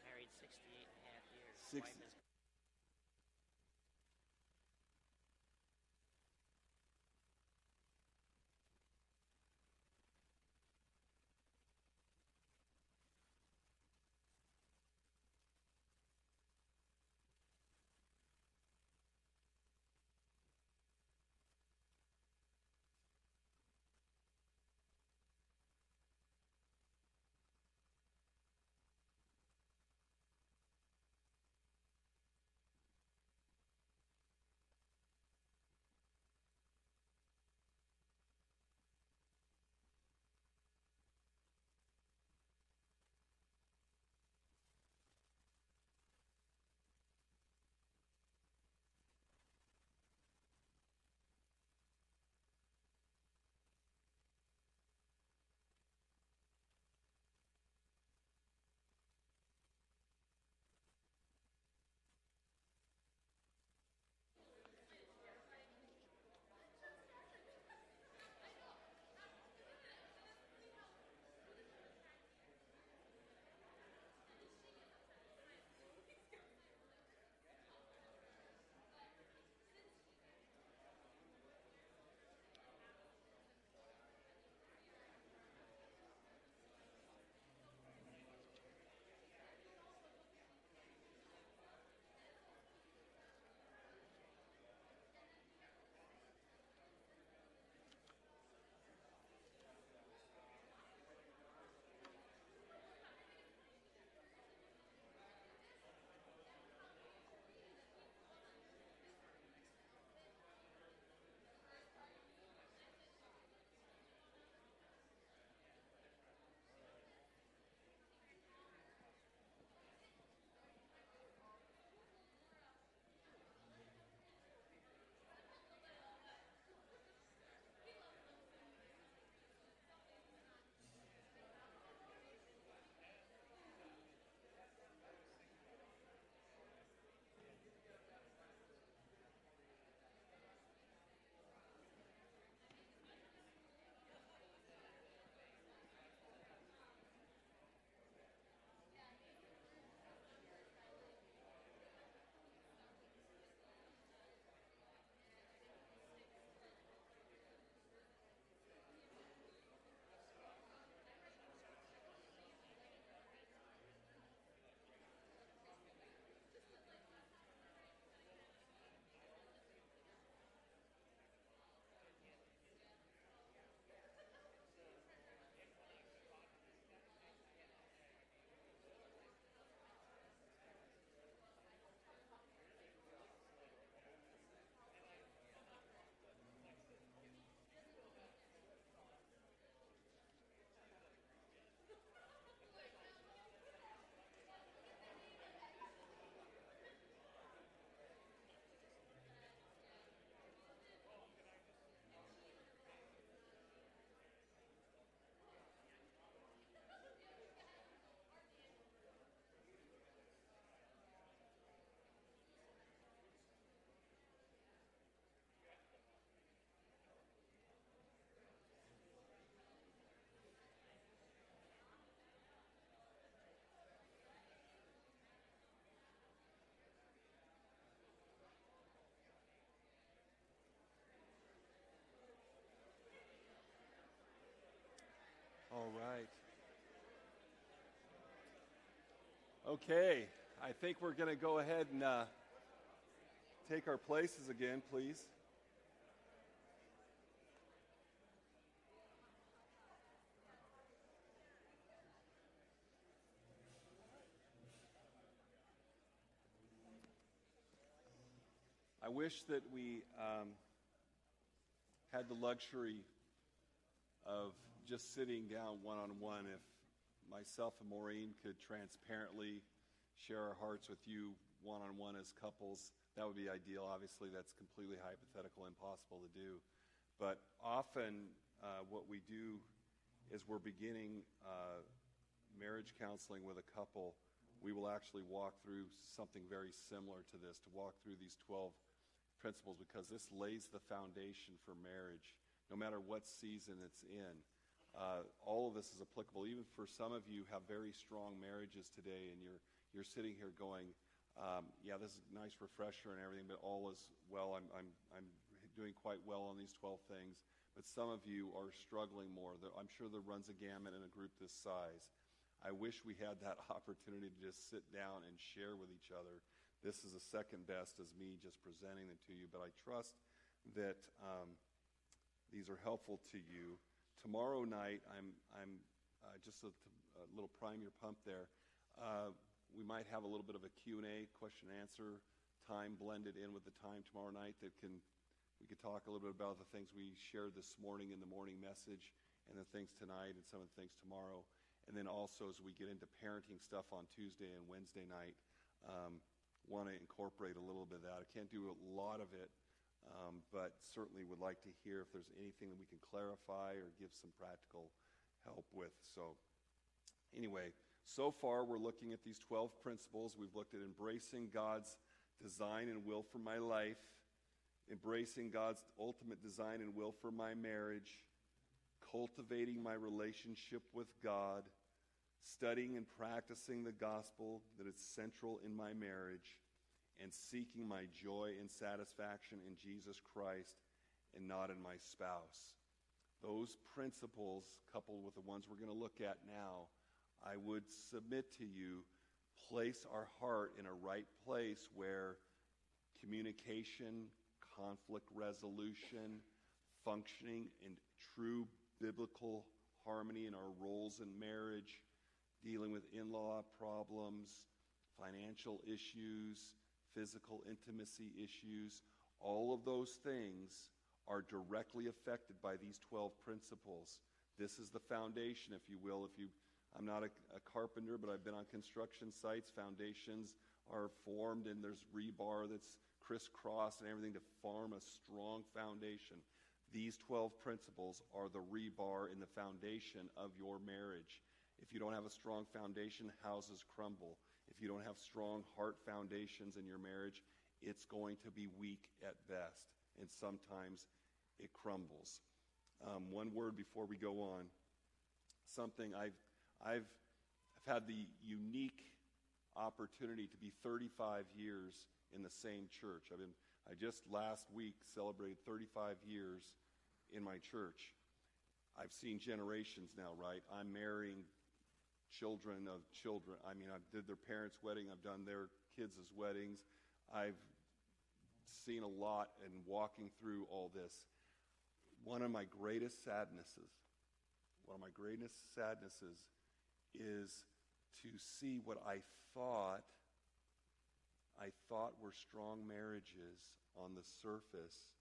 married 68 and a half years. 60, All right. Okay, I think we're going to go ahead and uh, take our places again, please. I wish that we um, had the luxury of just sitting down one on one. If myself and Maureen could transparently share our hearts with you one on one as couples, that would be ideal. Obviously, that's completely hypothetical, impossible to do. But often, uh, what we do is we're beginning uh, marriage counseling with a couple. We will actually walk through something very similar to this, to walk through these 12 principles, because this lays the foundation for marriage, no matter what season it's in. Uh, all of this is applicable. Even for some of you have very strong marriages today, and you're you're sitting here going, um, "Yeah, this is a nice refresher and everything, but all is well. I'm I'm I'm doing quite well on these 12 things." But some of you are struggling more. I'm sure there runs a gamut in a group this size. I wish we had that opportunity to just sit down and share with each other. This is the second best as me just presenting them to you, but I trust that um, these are helpful to you tomorrow night, I'm, I'm uh, just a, a, little prime your pump there. Uh, we might have a little bit of a Q&A, question and answer time blended in with the time tomorrow night that can we could talk a little bit about the things we shared this morning in the morning message and the things tonight and some of the things tomorrow. And then also as we get into parenting stuff on Tuesday and Wednesday night, um, want to incorporate a little bit of that. I can't do a lot of it um, but certainly would like to hear if there's anything that we can clarify or give some practical help with. So, anyway, so far we're looking at these 12 principles. We've looked at embracing God's design and will for my life, embracing God's ultimate design and will for my marriage, cultivating my relationship with God, studying and practicing the gospel that is central in my marriage and seeking my joy and satisfaction in Jesus Christ and not in my spouse. Those principles, coupled with the ones we're going to look at now, I would submit to you place our heart in a right place where communication, conflict resolution, functioning in true biblical harmony in our roles in marriage, dealing with in law problems, financial issues, physical intimacy issues, all of those things are directly affected by these 12 principles. This is the foundation, if you will. If you, I'm not a, a carpenter, but I've been on construction sites. Foundations are formed, and there's rebar that's crisscrossed and everything to form a strong foundation. These 12 principles are the rebar in the foundation of your marriage. If you don't have a strong foundation, houses crumble. If you don't have strong heart foundations in your marriage, it's going to be weak at best, and sometimes it crumbles. Um, one word before we go on. Something I've, I've, I've had the unique opportunity to be 35 years in the same church. I've been, I just last week celebrated 35 years in my church. I've seen generations now, right? I'm marrying children of children. I mean, I did their parents' wedding, I've done their kids' weddings. I've seen a lot in walking through all this. One of my greatest sadnesses, one of my greatest sadnesses is to see what I thought I thought were strong marriages on the surface,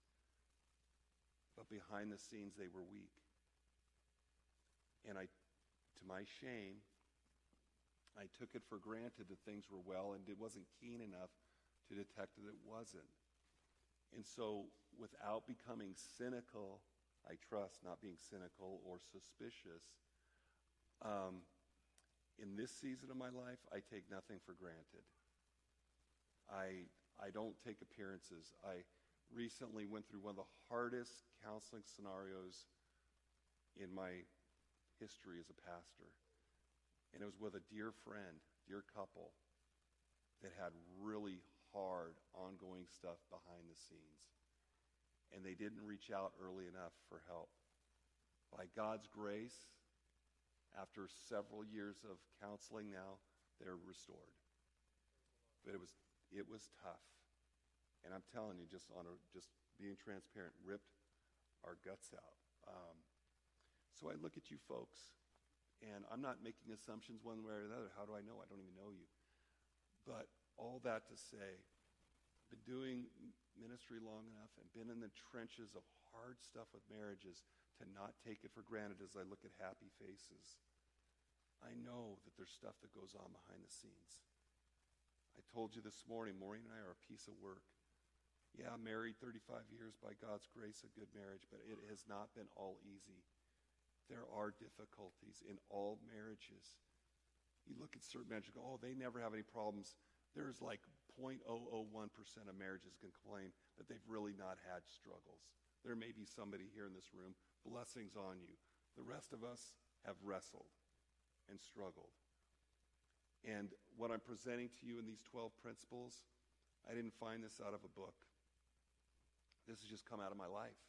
but behind the scenes they were weak. And I, to my shame, I took it for granted that things were well and it wasn't keen enough to detect that it wasn't. And so, without becoming cynical, I trust, not being cynical or suspicious, um, in this season of my life, I take nothing for granted. I, I don't take appearances. I recently went through one of the hardest counseling scenarios in my history as a pastor. And it was with a dear friend, dear couple, that had really hard, ongoing stuff behind the scenes. And they didn't reach out early enough for help. By God's grace, after several years of counseling now, they're restored. But it was, it was tough. And I'm telling you, just on a, just being transparent, ripped our guts out. Um, so I look at you folks and I'm not making assumptions one way or the other. How do I know? I don't even know you. But all that to say, been doing ministry long enough and been in the trenches of hard stuff with marriages to not take it for granted as I look at happy faces. I know that there's stuff that goes on behind the scenes. I told you this morning, Maureen and I are a piece of work. Yeah, married 35 years by God's grace, a good marriage, but it has not been all easy. There are difficulties in all marriages. You look at certain marriages go, oh, they never have any problems. There's like 0.001% of marriages can claim that they've really not had struggles. There may be somebody here in this room, blessings on you. The rest of us have wrestled and struggled. And what I'm presenting to you in these 12 principles, I didn't find this out of a book. This has just come out of my life.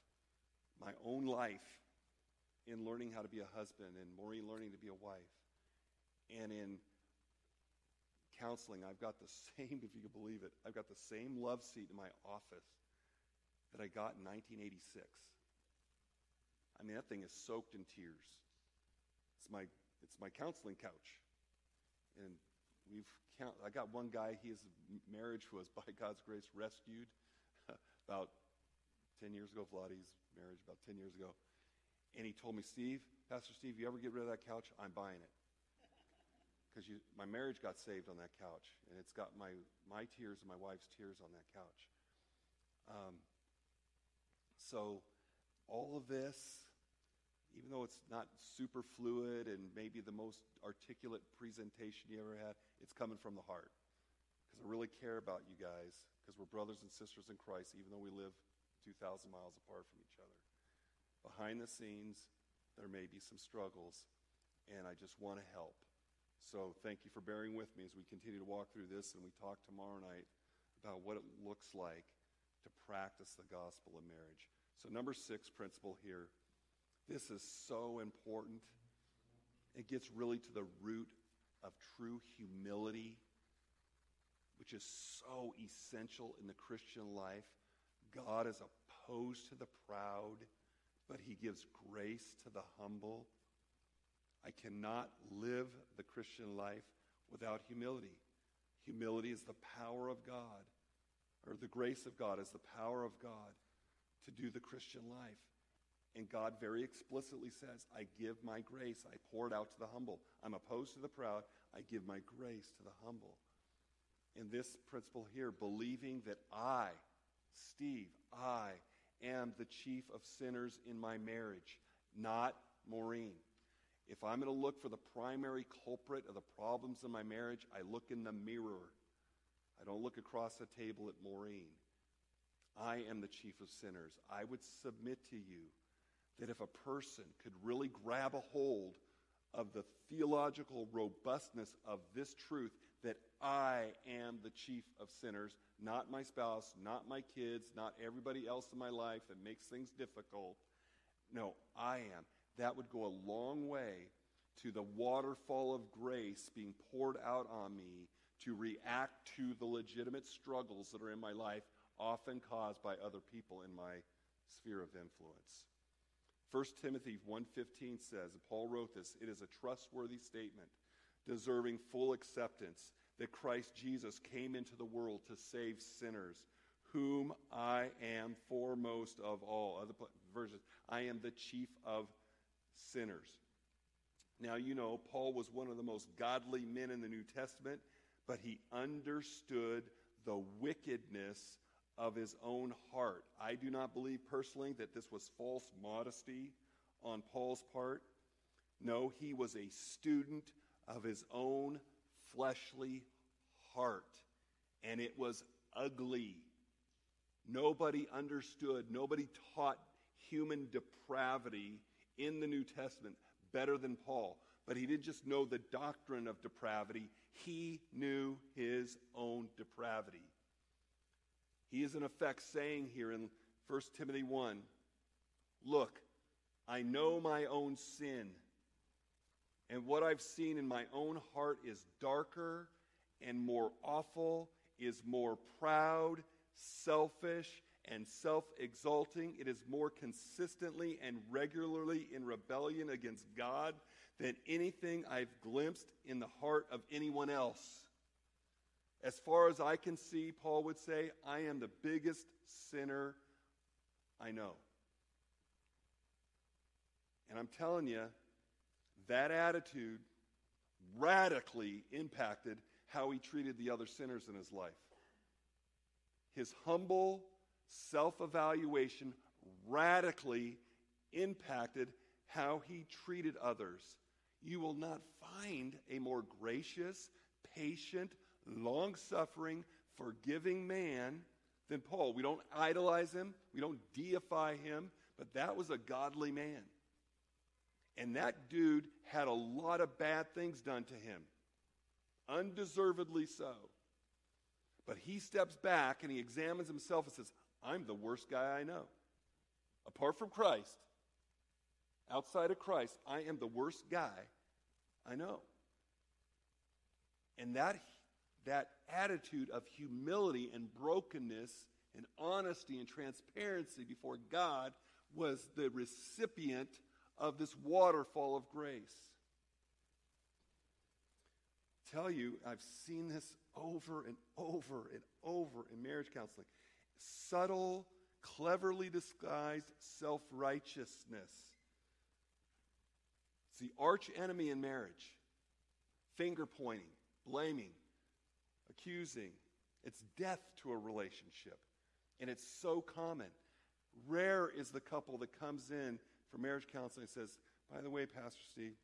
My own life in learning how to be a husband and Maureen learning to be a wife. And in counseling, I've got the same, if you can believe it, I've got the same love seat in my office that I got in 1986. I mean, that thing is soaked in tears. It's my, it's my counseling couch. And we've count, I got one guy, his marriage was, by God's grace, rescued about 10 years ago. Vladdy's marriage about 10 years ago. And he told me, Steve, Pastor Steve, you ever get rid of that couch? I'm buying it. Because my marriage got saved on that couch. And it's got my, my tears and my wife's tears on that couch. Um, so all of this, even though it's not super fluid and maybe the most articulate presentation you ever had, it's coming from the heart. Because I really care about you guys, because we're brothers and sisters in Christ, even though we live 2,000 miles apart from each other. Behind the scenes, there may be some struggles, and I just want to help. So thank you for bearing with me as we continue to walk through this and we talk tomorrow night about what it looks like to practice the gospel of marriage. So, number six principle here this is so important. It gets really to the root of true humility, which is so essential in the Christian life. God is opposed to the proud, but he gives grace to the humble. I cannot live the Christian life without humility. Humility is the power of God, or the grace of God is the power of God to do the Christian life. And God very explicitly says, I give my grace. I pour it out to the humble. I'm opposed to the proud. I give my grace to the humble. And this principle here, believing that I, Steve, I am the chief of sinners in my marriage, not Maureen. If I'm going to look for the primary culprit of the problems in my marriage, I look in the mirror. I don't look across the table at Maureen. I am the chief of sinners. I would submit to you that if a person could really grab a hold of the theological robustness of this truth I am the chief of sinners, not my spouse, not my kids, not everybody else in my life that makes things difficult. No, I am. That would go a long way to the waterfall of grace being poured out on me to react to the legitimate struggles that are in my life, often caused by other people in my sphere of influence. 1 Timothy 1:15 says, Paul wrote this, it is a trustworthy statement, deserving full acceptance, that Christ Jesus came into the world to save sinners, whom I am foremost of all. Other verses, I am the chief of sinners. Now, you know, Paul was one of the most godly men in the New Testament, but he understood the wickedness of his own heart. I do not believe personally that this was false modesty on Paul's part. No, he was a student of his own fleshly heart, and it was ugly. Nobody understood, nobody taught human depravity in the New Testament better than Paul. But he didn't just know the doctrine of depravity, he knew his own depravity. He is, in effect, saying here in 1 Timothy 1 Look, I know my own sin, and what I've seen in my own heart is darker and more awful, is more proud, selfish, and self exalting. It is more consistently and regularly in rebellion against God than anything I've glimpsed in the heart of anyone else. As far as I can see, Paul would say, I am the biggest sinner I know. And I'm telling you, that attitude radically impacted how he treated the other sinners in his life. His humble self evaluation radically impacted how he treated others. You will not find a more gracious, patient, long suffering, forgiving man than Paul. We don't idolize him, we don't deify him, but that was a godly man. And that dude had a lot of bad things done to him, undeservedly so. But he steps back and he examines himself and says, I'm the worst guy I know. Apart from Christ, outside of Christ, I am the worst guy I know. And that, that attitude of humility and brokenness and honesty and transparency before God was the recipient of this waterfall of grace. Tell you, I've seen this over and over and over in marriage counseling. Subtle, cleverly disguised self righteousness. It's the arch enemy in marriage. Finger pointing, blaming, accusing. It's death to a relationship. And it's so common. Rare is the couple that comes in for marriage counseling says, By the way, Pastor Steve,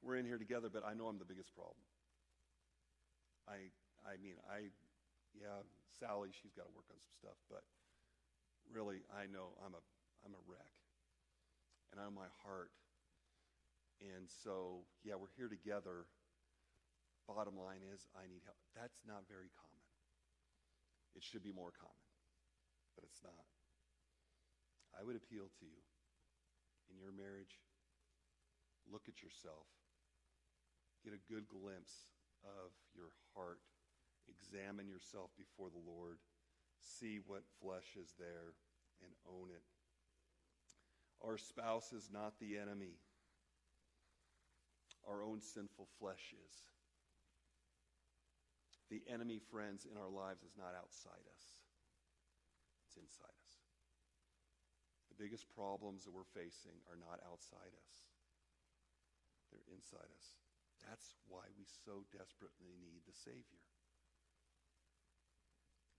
we're in here together, but I know I'm the biggest problem. I, I mean, I, yeah, Sally, she's got to work on some stuff, but really, I know I'm a, I'm a wreck. And I'm my heart. And so, yeah, we're here together. Bottom line is, I need help. That's not very common. It should be more common, but it's not. I would appeal to you in your marriage, look at yourself, get a good glimpse of your heart, examine yourself before the Lord, see what flesh is there, and own it. Our spouse is not the enemy. Our own sinful flesh is. The enemy, friends, in our lives is not outside us, it's inside. The biggest problems that we're facing are not outside us, they're inside us. That's why we so desperately need the Savior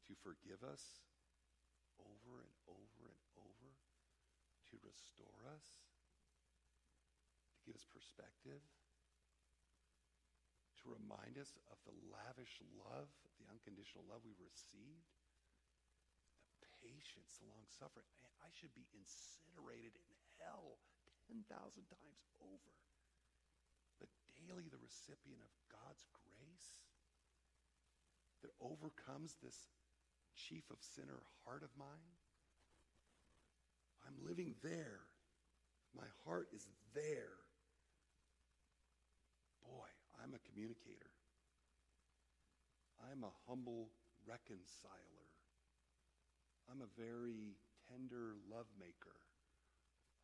to forgive us over and over and over, to restore us, to give us perspective, to remind us of the lavish love, the unconditional love we received, patience, long suffering. Man, I should be incinerated in hell 10,000 times over But daily the recipient of God's grace that overcomes this chief of sinner heart of mine? I'm living there. My heart is there. Boy, I'm a communicator. I'm a humble reconciler. I'm a very tender love maker.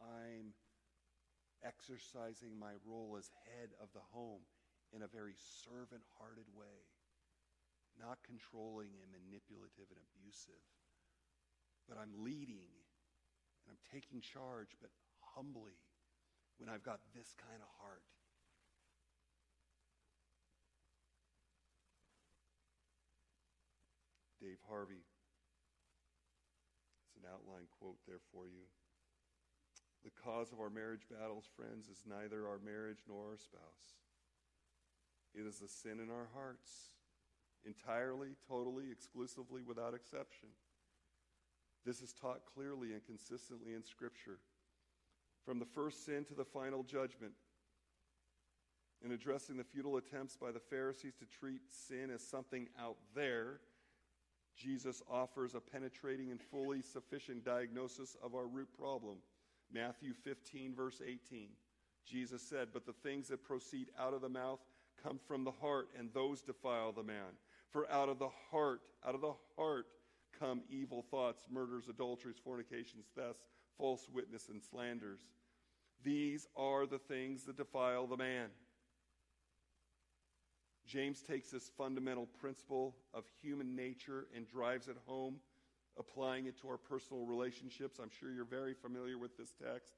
I'm exercising my role as head of the home in a very servant hearted way, not controlling and manipulative and abusive, but I'm leading and I'm taking charge, but humbly when I've got this kind of heart. Dave Harvey. An outline quote there for you. The cause of our marriage battles, friends, is neither our marriage nor our spouse. It is the sin in our hearts, entirely, totally, exclusively, without exception. This is taught clearly and consistently in Scripture. From the first sin to the final judgment, in addressing the futile attempts by the Pharisees to treat sin as something out there, Jesus offers a penetrating and fully sufficient diagnosis of our root problem Matthew 15, verse 18. Jesus said, But the things that proceed out of the mouth come from the heart, and those defile the man. For out of the heart, out of the heart come evil thoughts, murders, adulteries, fornications, thefts, false witness, and slanders. These are the things that defile the man. James takes this fundamental principle of human nature and drives it home applying it to our personal relationships. I'm sure you're very familiar with this text.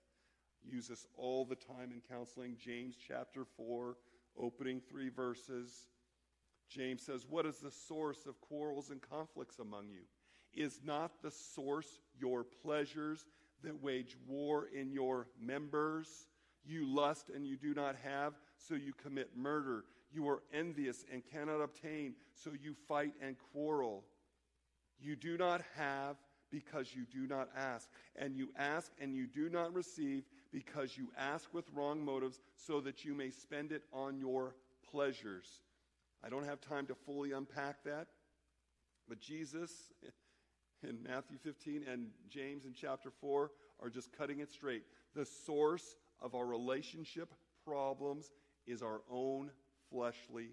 Use this all the time in counseling. James chapter 4, opening three verses. James says, What is the source of quarrels and conflicts among you? Is not the source your pleasures that wage war in your members? You lust and you do not have, so you commit murder. You are envious and cannot obtain, so you fight and quarrel. You do not have because you do not ask. And you ask and you do not receive because you ask with wrong motives so that you may spend it on your pleasures. I don't have time to fully unpack that, but Jesus in Matthew 15 and James in chapter 4 are just cutting it straight. The source of our relationship problems is our own fleshly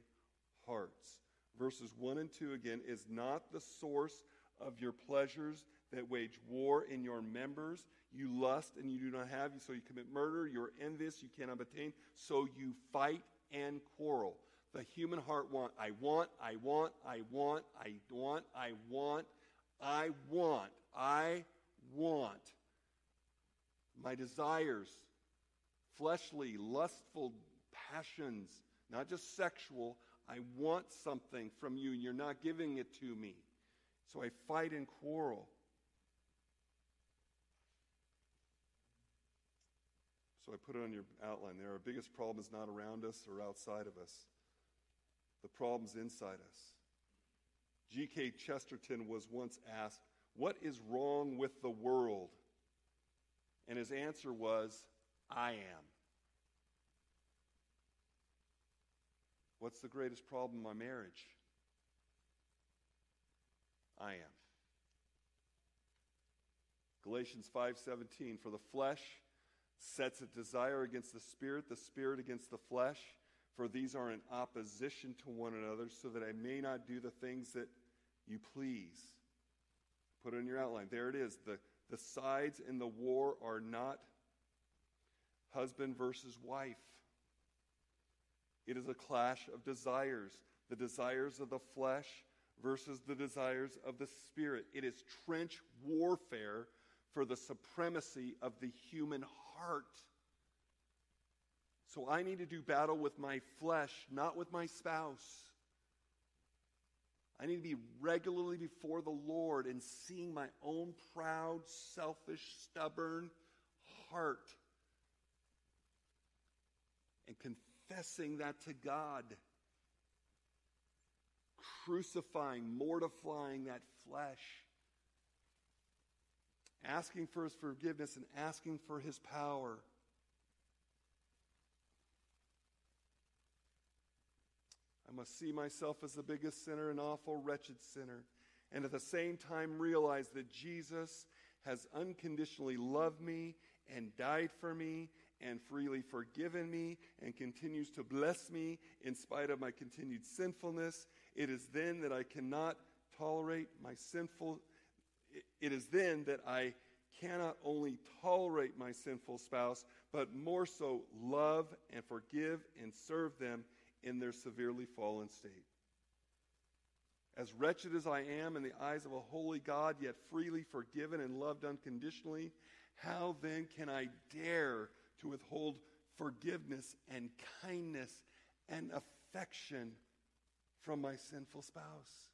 hearts. Verses 1 and 2 again is not the source of your pleasures that wage war in your members. You lust and you do not have, so you commit murder. You're envious, you cannot obtain, so you fight and quarrel. The human heart want, I want, I want, I want, I want, I want, I want, I want. My desires, fleshly, lustful passions, not just sexual. I want something from you, and you're not giving it to me. So I fight and quarrel. So I put it on your outline there. Our biggest problem is not around us or outside of us, the problem's inside us. G.K. Chesterton was once asked, What is wrong with the world? And his answer was, I am. What's the greatest problem in my marriage? I am. Galatians 5:17 for the flesh sets a desire against the spirit, the spirit against the flesh, for these are in opposition to one another so that I may not do the things that you please. Put it in your outline. There it is. The, the sides in the war are not husband versus wife. It is a clash of desires the desires of the flesh versus the desires of the spirit. It is trench warfare for the supremacy of the human heart. So I need to do battle with my flesh, not with my spouse. I need to be regularly before the Lord and seeing my own proud, selfish, stubborn heart and confessing that to God. Crucifying, mortifying that flesh. Asking for his forgiveness and asking for his power. I must see myself as the biggest sinner, an awful, wretched sinner, and at the same time realize that Jesus has unconditionally loved me and died for me and freely forgiven me and continues to bless me in spite of my continued sinfulness. It is then that I cannot tolerate my sinful it is then that I cannot only tolerate my sinful spouse, but more so love and forgive and serve them in their severely fallen state. As wretched as I am in the eyes of a holy God, yet freely forgiven and loved unconditionally, how then can I dare to withhold forgiveness and kindness and affection from my sinful spouse?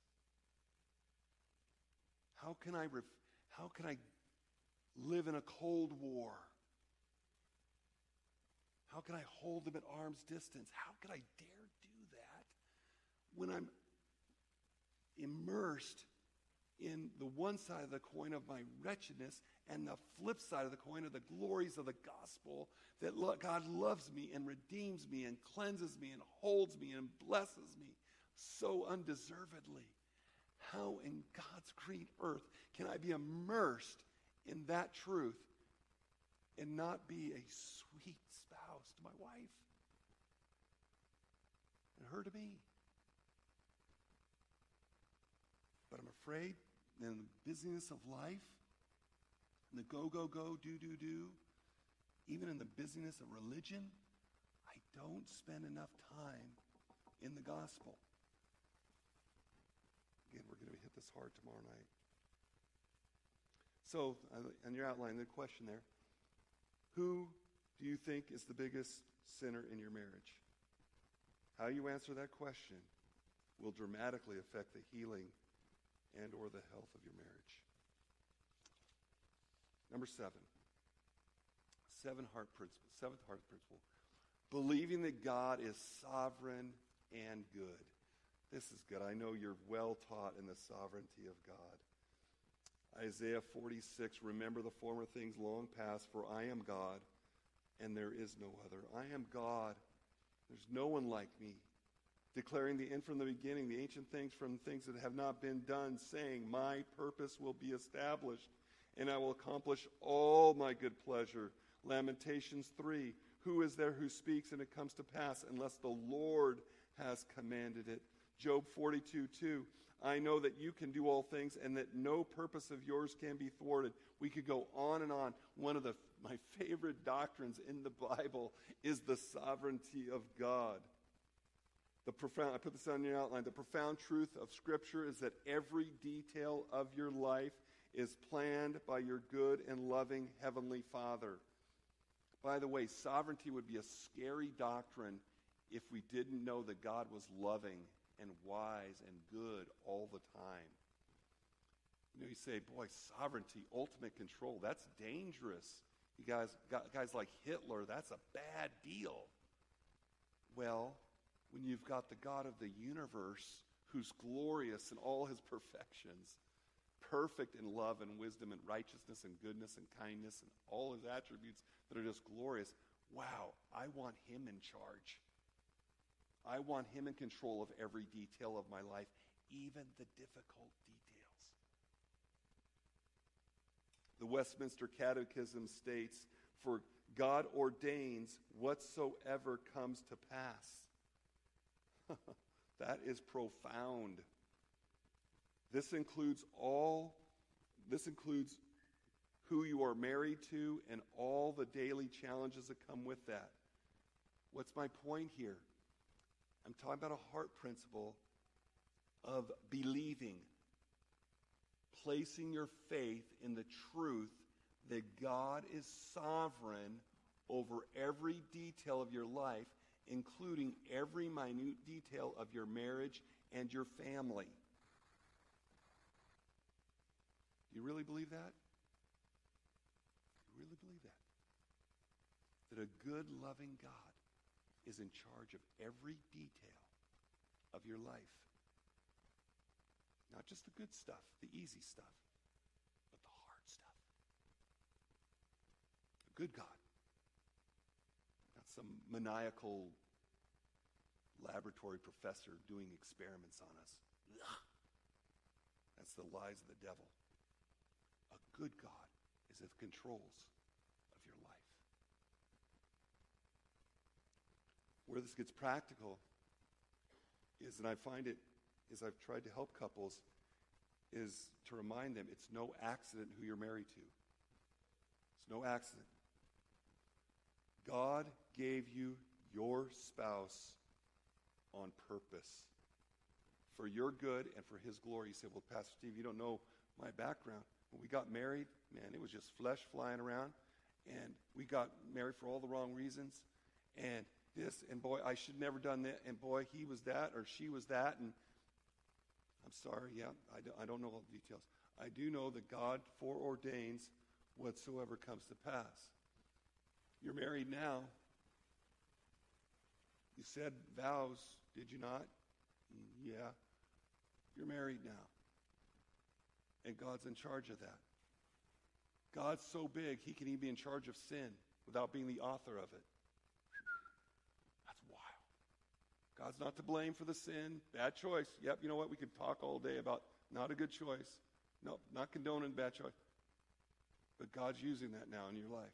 How can I, ref- how can I live in a cold war? How can I hold them at arm's distance? How can I dare do that when I'm immersed in the one side of the coin of my wretchedness and the flip side of the coin of the glories of the gospel that God loves me and redeems me and cleanses me and holds me and blesses me so undeservedly. How in God's green earth can I be immersed in that truth and not be a sweet spouse to my wife and her to me? But I'm afraid in the busyness of life, the go, go, go, do, do, do, even in the busyness of religion, I don't spend enough time in the gospel. Again, we're going to hit this hard tomorrow night. So, on your outline, the question there Who do you think is the biggest sinner in your marriage? How you answer that question will dramatically affect the healing and or the health of your marriage. Number seven. Seven heart principle. Seventh heart principle. Believing that God is sovereign and good. This is good. I know you're well taught in the sovereignty of God. Isaiah 46 Remember the former things long past, for I am God, and there is no other. I am God. There's no one like me. Declaring the end from the beginning, the ancient things from things that have not been done, saying, My purpose will be established, and I will accomplish all my good pleasure. Lamentations 3 Who is there who speaks and it comes to pass unless the Lord has commanded it? Job 42 2 I know that you can do all things and that no purpose of yours can be thwarted. We could go on and on. One of the, my favorite doctrines in the Bible is the sovereignty of God. The profound, I put this on your outline. The profound truth of Scripture is that every detail of your life is planned by your good and loving Heavenly Father. By the way, sovereignty would be a scary doctrine if we didn't know that God was loving and wise and good all the time. You know, you say, boy, sovereignty, ultimate control, that's dangerous. You guys, guys like Hitler, that's a bad deal. Well, when you've got the God of the universe who's glorious in all his perfections, perfect in love and wisdom and righteousness and goodness and kindness and all his attributes that are just glorious, wow, I want him in charge. I want Him in control of every detail of my life, even the difficult details. The Westminster Catechism states, For God ordains whatsoever comes to pass. that is profound. This includes all, this includes who you are married to and all the daily challenges that come with that. What's my point here? I'm talking about a heart principle of believing, placing your faith in the truth that God is sovereign over every detail of your life, including every minute detail of your marriage and your family. Do you really believe that? You really believe that? That a good, loving God is in charge of every detail of your life. Not just the good stuff, the easy stuff, but the hard stuff. A good God. Some maniacal laboratory professor doing experiments on us. That's the lies of the devil. A good God is in controls of your life. where this gets practical is, and I find it as I've tried to help couples, is to remind them it's no accident who you're married to. It's no accident. God gave you your spouse on purpose for your good and for his glory. You say, Well, Pastor Steve, you don't know my background. When we got married, man, it was just flesh flying around. And we got married for all the wrong reasons. And this, and boy, I should never done that, and boy, he was that or she was that, and I'm sorry, yeah, I don't, I don't know all the details. I do know that God foreordains whatsoever comes to pass. You're married now. You said vows, did you not? Yeah. You're married now. And God's in charge of that. God's so big, he can even be in charge of sin without being the author of it. That's wild. God's not to blame for the sin. Bad choice. Yep, you know what? We could talk all day about not a good choice. Nope, not condoning bad choice. But God's using that now in your life.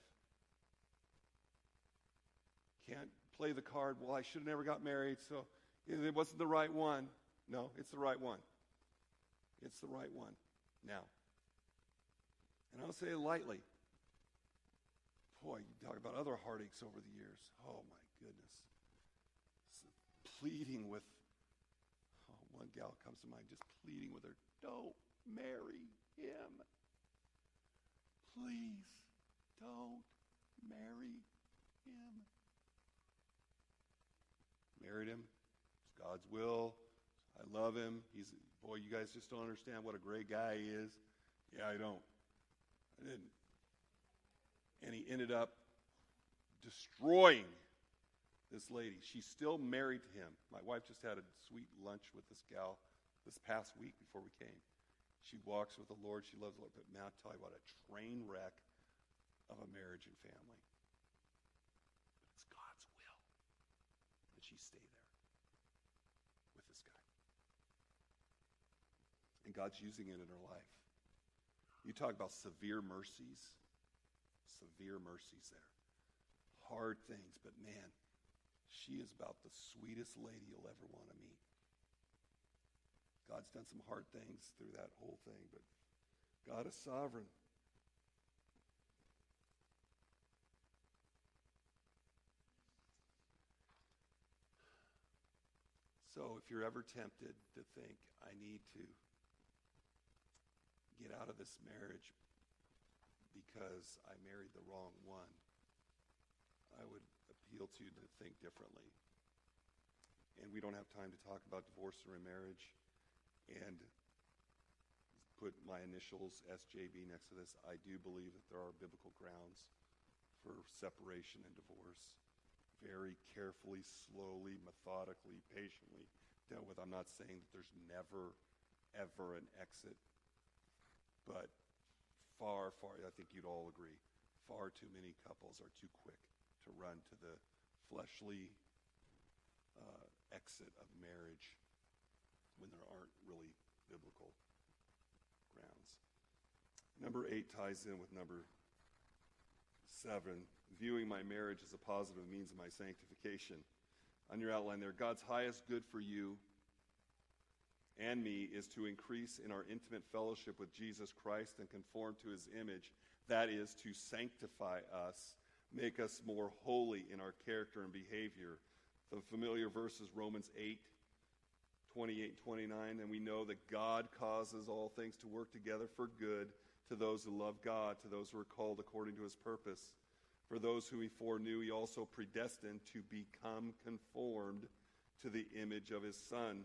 Can't play the card, well, I should have never got married, so it wasn't the right one. No, it's the right one. It's the right one now. And I don't say it lightly. Boy, you talk about other heartaches over the years. Oh, my goodness pleading with, oh, one gal comes to mind, just pleading with her, don't marry him. Please don't marry him. Married him. It's God's will. I love him. He's boy, you guys just don't understand what a great guy he is. Yeah, I don't. I didn't. And he ended up destroying this lady. She's still married to him. My wife just had a sweet lunch with this gal this past week before we came. She walks with the Lord. She loves the Lord. But now I'll tell you what, a train wreck of a marriage and family. But it's God's will that she stay there with this guy. God's using it in her life. You talk about severe mercies, severe mercies there. Hard things, but man, she is about the sweetest lady you'll ever want to meet. God's done some hard things through that whole thing, but God is sovereign. So if you're ever tempted to think, I need to get out of this marriage because I married the wrong one, I would appeal to you to think differently. And we don't have time to talk about divorce or remarriage and put my initials SJB next to this. I do believe that there are biblical grounds for separation and divorce. Very carefully, slowly, methodically, patiently dealt with. I'm not saying that there's never, ever an exit, but far, far, I think you'd all agree, far too many couples are too quick to run to the fleshly uh, exit of marriage when there aren't really biblical grounds. Number eight ties in with number seven viewing my marriage as a positive means of my sanctification. On your outline there, God's highest good for you and me is to increase in our intimate fellowship with Jesus Christ and conform to his image. That is to sanctify us, make us more holy in our character and behavior. The familiar verses, Romans 8, 28 and 29, and we know that God causes all things to work together for good to those who love God, to those who are called according to his purpose. For those who he foreknew, he also predestined to become conformed to the image of his Son,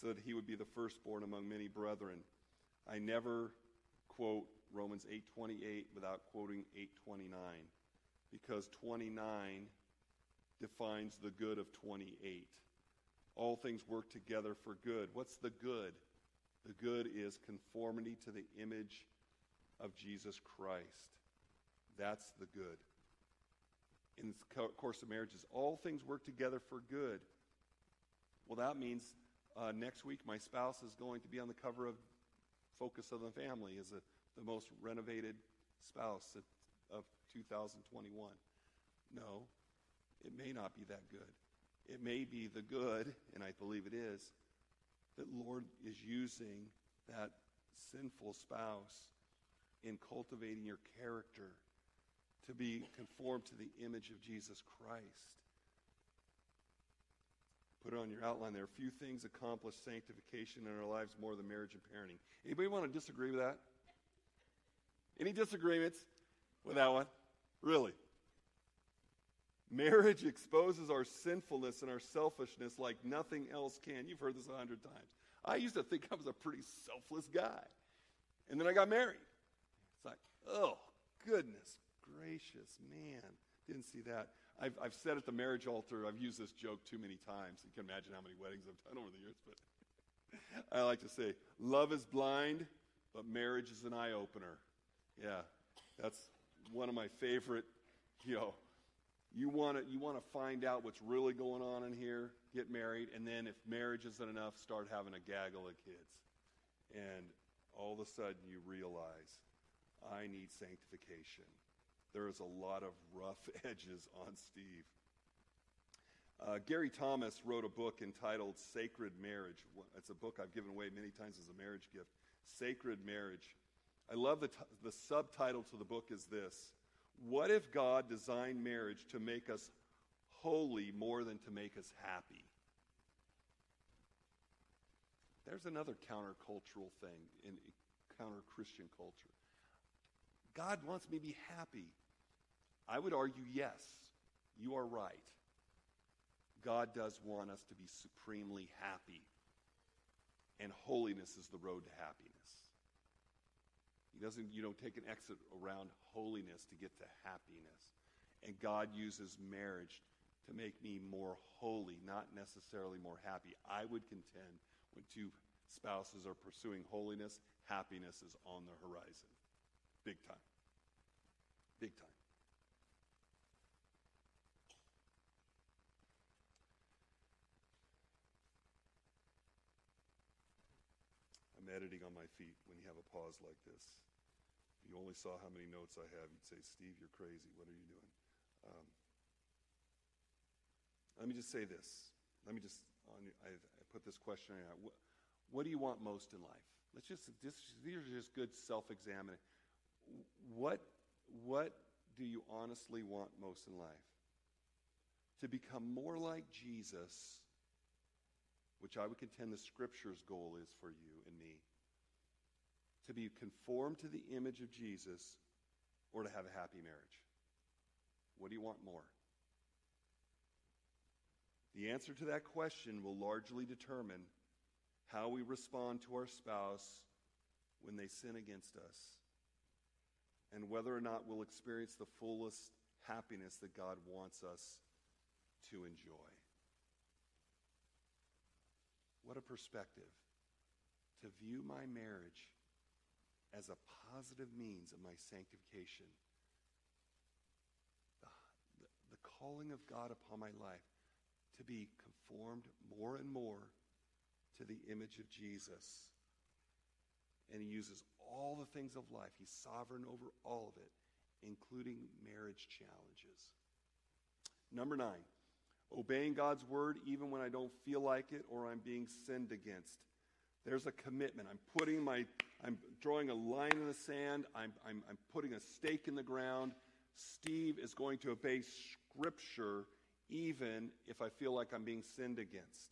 so that he would be the firstborn among many brethren. I never quote Romans 8:28 without quoting 8:29 because 29 defines the good of 28. All things work together for good. What's the good? The good is conformity to the image of Jesus Christ. That's the good. In the course of marriages, all things work together for good. Well, that means uh, next week my spouse is going to be on the cover of Focus of the Family as a, the most renovated spouse of 2021. No, it may not be that good. It may be the good, and I believe it is, that Lord is using that sinful spouse in cultivating your character to be conformed to the image of Jesus Christ. Put it on your outline there. Few things accomplish sanctification in our lives more than marriage and parenting. Anybody want to disagree with that? Any disagreements with that one? Really? Marriage exposes our sinfulness and our selfishness like nothing else can. You've heard this a hundred times. I used to think I was a pretty selfless guy. And then I got married. It's like, oh, goodness gracious, man. Didn't see that. I've, I've said at the marriage altar, I've used this joke too many times. You can imagine how many weddings I've done over the years, but I like to say, love is blind, but marriage is an eye opener. Yeah, that's one of my favorite, you know, you want to you want to find out what's really going on in here, get married, and then if marriage isn't enough, start having a gaggle of kids. And all of a sudden you realize I need sanctification. There is a lot of rough edges on Steve. Uh, Gary Thomas wrote a book entitled Sacred Marriage. It's a book I've given away many times as a marriage gift. Sacred Marriage. I love the, t- the subtitle to the book is this What if God designed marriage to make us holy more than to make us happy? There's another countercultural thing in counter Christian culture. God wants me to be happy. I would argue, yes, you are right. God does want us to be supremely happy. And holiness is the road to happiness. He doesn't, you don't take an exit around holiness to get to happiness. And God uses marriage to make me more holy, not necessarily more happy. I would contend when two spouses are pursuing holiness, happiness is on the horizon. Big time. Big time. I'm editing on my feet when you have a pause like this. If you only saw how many notes I have, you'd say, Steve, you're crazy. What are you doing? Um, let me just say this. Let me just, on, I, I put this question out. What, what do you want most in life? Let's just, this, these are just good self-examining. What, what do you honestly want most in life? To become more like Jesus which I would contend the Scripture's goal is for you to be conformed to the image of Jesus or to have a happy marriage? What do you want more? The answer to that question will largely determine how we respond to our spouse when they sin against us and whether or not we'll experience the fullest happiness that God wants us to enjoy. What a perspective to view my marriage as a positive means of my sanctification. The, the, calling of God upon my life to be conformed more and more to the image of Jesus. And he uses all the things of life. He's sovereign over all of it, including marriage challenges. Number nine, obeying God's word even when I don't feel like it or I'm being sinned against. There's a commitment. I'm putting my, I'm drawing a line in the sand. I'm, I'm, I'm putting a stake in the ground. Steve is going to obey Scripture even if I feel like I'm being sinned against.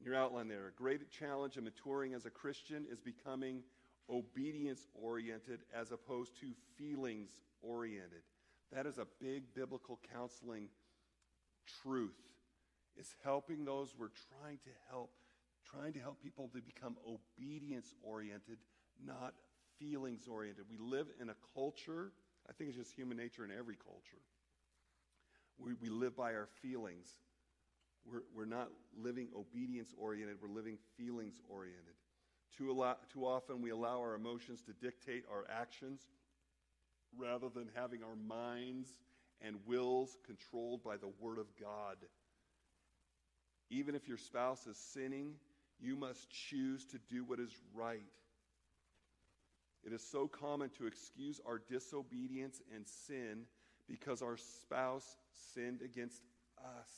Your outline there. A great challenge in maturing as a Christian is becoming obedience oriented as opposed to feelings oriented. That is a big biblical counseling truth is helping those we're trying to help, trying to help people to become obedience oriented, not feelings oriented. We live in a culture, I think it's just human nature in every culture. We, we live by our feelings. We're, we're not living obedience oriented, we're living feelings oriented. Too, allow, too often we allow our emotions to dictate our actions rather than having our minds and wills controlled by the Word of God. Even if your spouse is sinning, you must choose to do what is right. It is so common to excuse our disobedience and sin because our spouse sinned against us.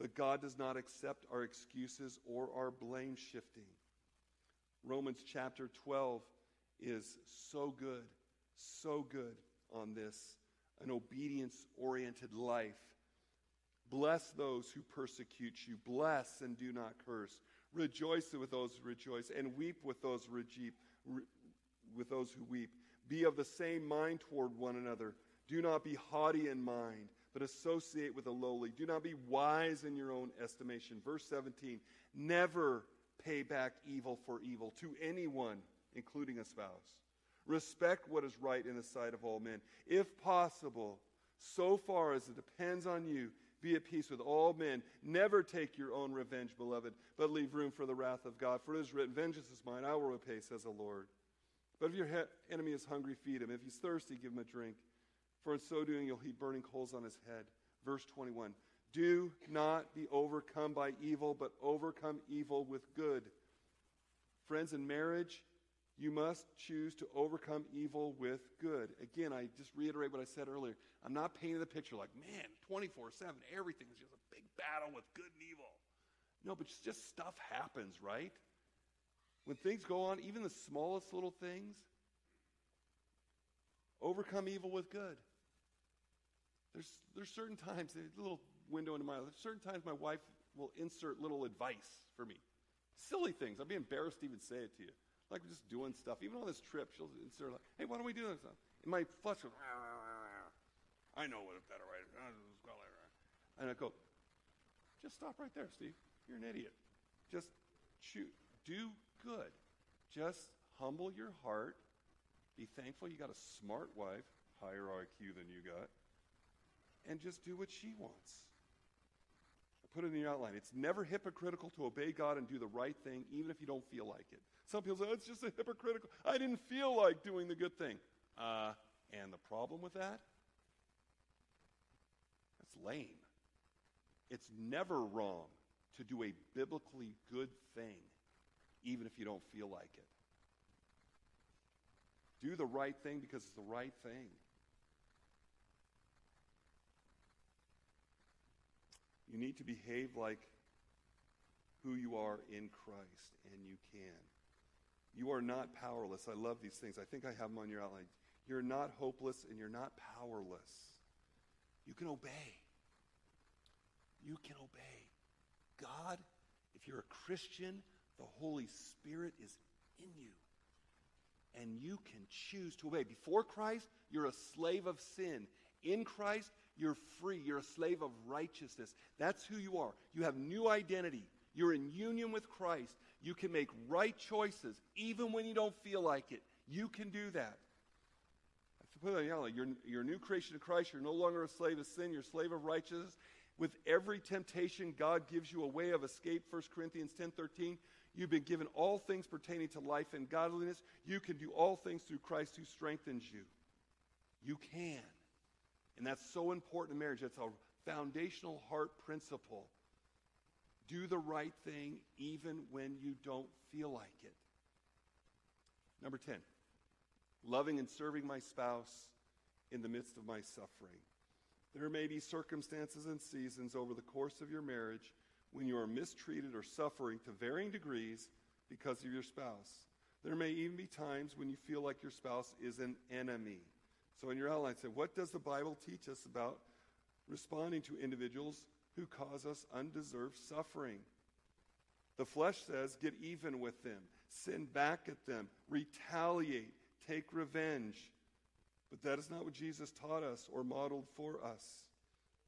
But God does not accept our excuses or our blame shifting. Romans chapter 12 is so good, so good on this an obedience oriented life. Bless those who persecute you. Bless and do not curse. Rejoice with those who rejoice, and weep with those who weep, with those who weep. Be of the same mind toward one another. Do not be haughty in mind, but associate with the lowly. Do not be wise in your own estimation. Verse 17 Never pay back evil for evil to anyone, including a spouse. Respect what is right in the sight of all men. If possible, so far as it depends on you, be at peace with all men. Never take your own revenge, beloved, but leave room for the wrath of God. For it is written, Vengeance is mine, I will repay, says the Lord. But if your he- enemy is hungry, feed him. If he's thirsty, give him a drink. For in so doing, you'll heap burning coals on his head. Verse 21 Do not be overcome by evil, but overcome evil with good. Friends, in marriage, you must choose to overcome evil with good. Again, I just reiterate what I said earlier. I'm not painting the picture like, man, 24 7, everything is just a big battle with good and evil. No, but just stuff happens, right? When things go on, even the smallest little things, overcome evil with good. There's, there's certain times, a little window into my life, certain times my wife will insert little advice for me. Silly things. I'd be embarrassed to even say it to you like just doing stuff. Even on this trip, she'll insert like, "Hey, why don't we do this?" And my flesh goes, ah. "I know what better way." And I go, "Just stop right there, Steve. You're an idiot. Just choose, do good. Just humble your heart. Be thankful you got a smart wife, higher IQ than you got, and just do what she wants." I put it in your outline. It's never hypocritical to obey God and do the right thing, even if you don't feel like it. Some people say, oh, it's just a hypocritical. I didn't feel like doing the good thing. Uh, and the problem with that? That's lame. It's never wrong to do a biblically good thing, even if you don't feel like it. Do the right thing because it's the right thing. You need to behave like who you are in Christ, and you can. You are not powerless. I love these things. I think I have them on your outline. You're not hopeless, and you're not powerless. You can obey. You can obey. God, if you're a Christian, the Holy Spirit is in you. And you can choose to obey. Before Christ, you're a slave of sin. In Christ, you're free. You're a slave of righteousness. That's who you are. You have new identity. You're in union with Christ. You can make right choices even when you don't feel like it. You can do that. You're, you're a new creation of Christ. You're no longer a slave of sin. You're a slave of righteousness. With every temptation, God gives you a way of escape. 1 Corinthians 10.13. You've been given all things pertaining to life and godliness. You can do all things through Christ who strengthens you. You can. And that's so important in marriage. That's a foundational heart principle. Do the right thing even when you don't feel like it. Number 10, loving and serving my spouse in the midst of my suffering. There may be circumstances and seasons over the course of your marriage when you are mistreated or suffering to varying degrees because of your spouse. There may even be times when you feel like your spouse is an enemy. So in your outline, say, what does the Bible teach us about responding to individuals who cause us undeserved suffering? The flesh says, get even with them, sin back at them, retaliate, take revenge. But that is not what Jesus taught us or modeled for us.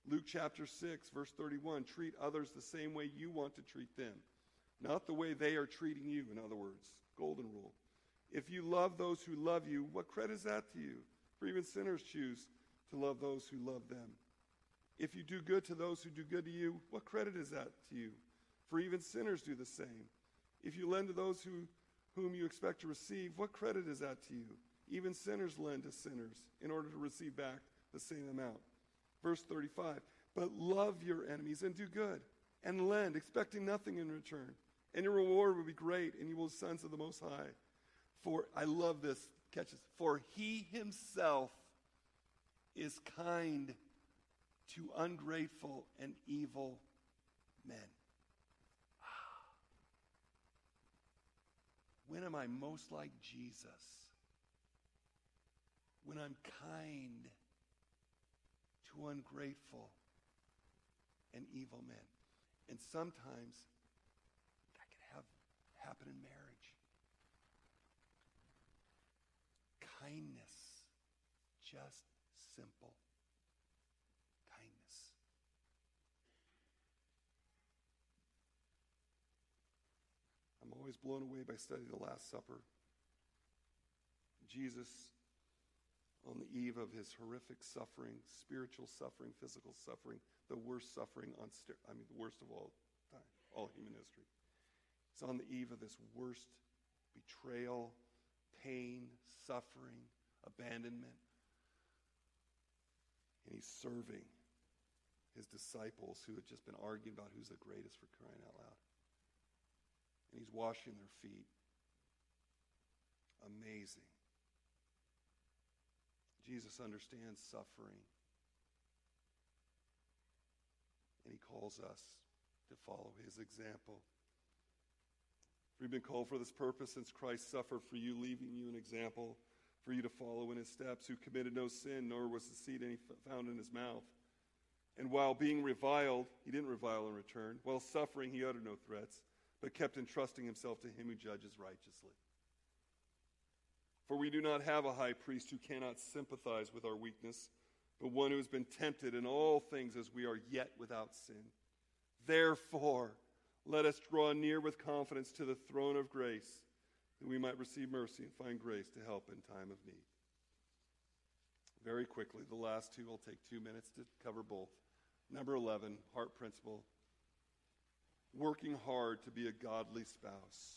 Luke chapter 6, verse 31 treat others the same way you want to treat them, not the way they are treating you, in other words. Golden rule. If you love those who love you, what credit is that to you? For even sinners choose to love those who love them. If you do good to those who do good to you, what credit is that to you? For even sinners do the same. If you lend to those who, whom you expect to receive, what credit is that to you? Even sinners lend to sinners in order to receive back the same amount. Verse 35 But love your enemies and do good, and lend, expecting nothing in return. And your reward will be great, and you will be sons of the Most High. For, I love this, catch this, for he himself is kind to ungrateful and evil men. When am I most like Jesus? When I'm kind to ungrateful and evil men. And sometimes that can have happen in marriage. Kindness, just simple kindness. I'm always blown away by studying the Last Supper. Jesus on the eve of his horrific suffering, spiritual suffering, physical suffering, the worst suffering on, I mean, the worst of all time, all human history. He's on the eve of this worst betrayal, pain, suffering, abandonment. And he's serving his disciples who had just been arguing about who's the greatest for crying out loud. And he's washing their feet. Amazing. Jesus understands suffering. And he calls us to follow his example. We've been called for this purpose since Christ suffered for you, leaving you an example for you to follow in his steps, who committed no sin, nor was deceit any found in his mouth. And while being reviled, he didn't revile in return. While suffering, he uttered no threats, but kept entrusting himself to him who judges righteously. For we do not have a high priest who cannot sympathize with our weakness, but one who has been tempted in all things as we are yet without sin. Therefore, let us draw near with confidence to the throne of grace, that we might receive mercy and find grace to help in time of need. Very quickly, the last two will take two minutes to cover both. Number 11, heart principle working hard to be a godly spouse.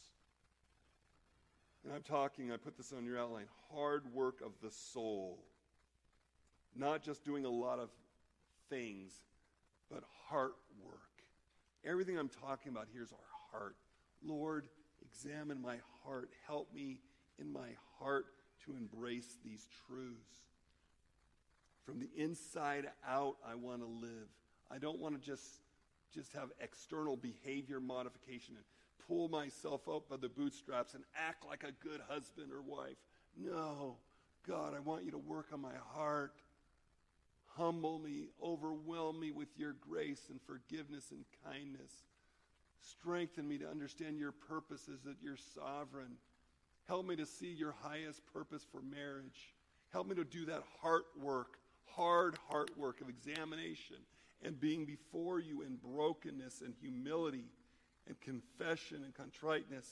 And I'm talking, I put this on your outline hard work of the soul. Not just doing a lot of things, but heart work. Everything I'm talking about here is our heart. Lord, examine my heart. Help me in my heart to embrace these truths. From the inside out, I want to live. I don't want to just, just have external behavior modification and pull myself up by the bootstraps and act like a good husband or wife. No, God, I want you to work on my heart. Humble me, overwhelm me with your grace and forgiveness and kindness. Strengthen me to understand your purposes, that you're sovereign. Help me to see your highest purpose for marriage. Help me to do that heart work, hard heart work of examination and being before you in brokenness and humility and confession and contriteness,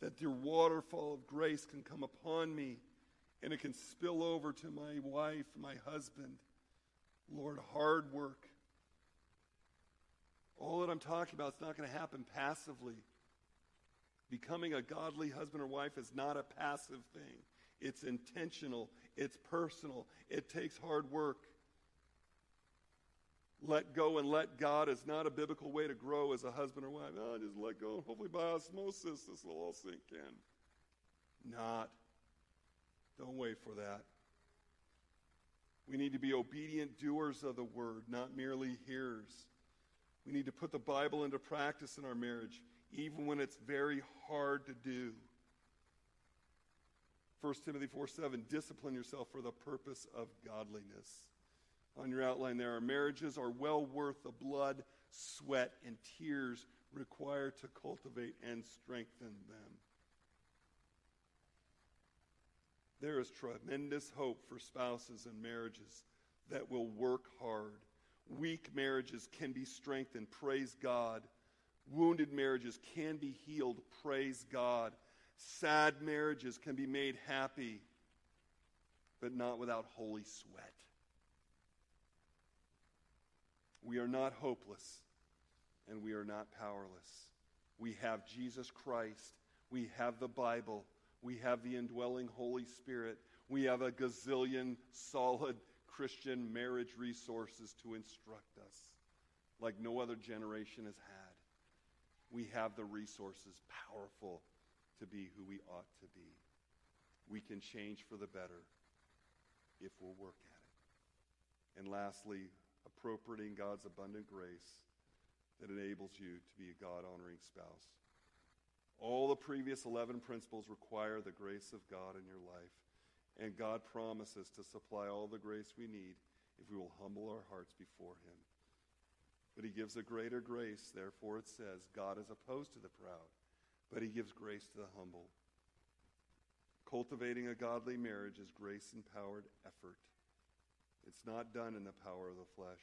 that your waterfall of grace can come upon me and it can spill over to my wife, my husband. Lord, hard work. All that I'm talking about is not going to happen passively. Becoming a godly husband or wife is not a passive thing. It's intentional, it's personal, it takes hard work. Let go and let God is not a biblical way to grow as a husband or wife. No, just let go. Hopefully, by osmosis, this will all sink in. Not. Don't wait for that. We need to be obedient doers of the word, not merely hearers. We need to put the Bible into practice in our marriage, even when it's very hard to do. 1 Timothy 4 7, discipline yourself for the purpose of godliness. On your outline there, our marriages are well worth the blood, sweat, and tears required to cultivate and strengthen them. There is tremendous hope for spouses and marriages that will work hard. Weak marriages can be strengthened, praise God. Wounded marriages can be healed, praise God. Sad marriages can be made happy, but not without holy sweat. We are not hopeless, and we are not powerless. We have Jesus Christ, we have the Bible, we have the indwelling Holy Spirit, we have a gazillion solid Christian marriage resources to instruct us like no other generation has had. We have the resources powerful to be who we ought to be. We can change for the better if we'll work at it. And lastly, appropriating God's abundant grace that enables you to be a God honoring spouse. All the previous 11 principles require the grace of God in your life. And God promises to supply all the grace we need if we will humble our hearts before Him. But He gives a greater grace. Therefore, it says, God is opposed to the proud, but He gives grace to the humble. Cultivating a godly marriage is grace empowered effort. It's not done in the power of the flesh.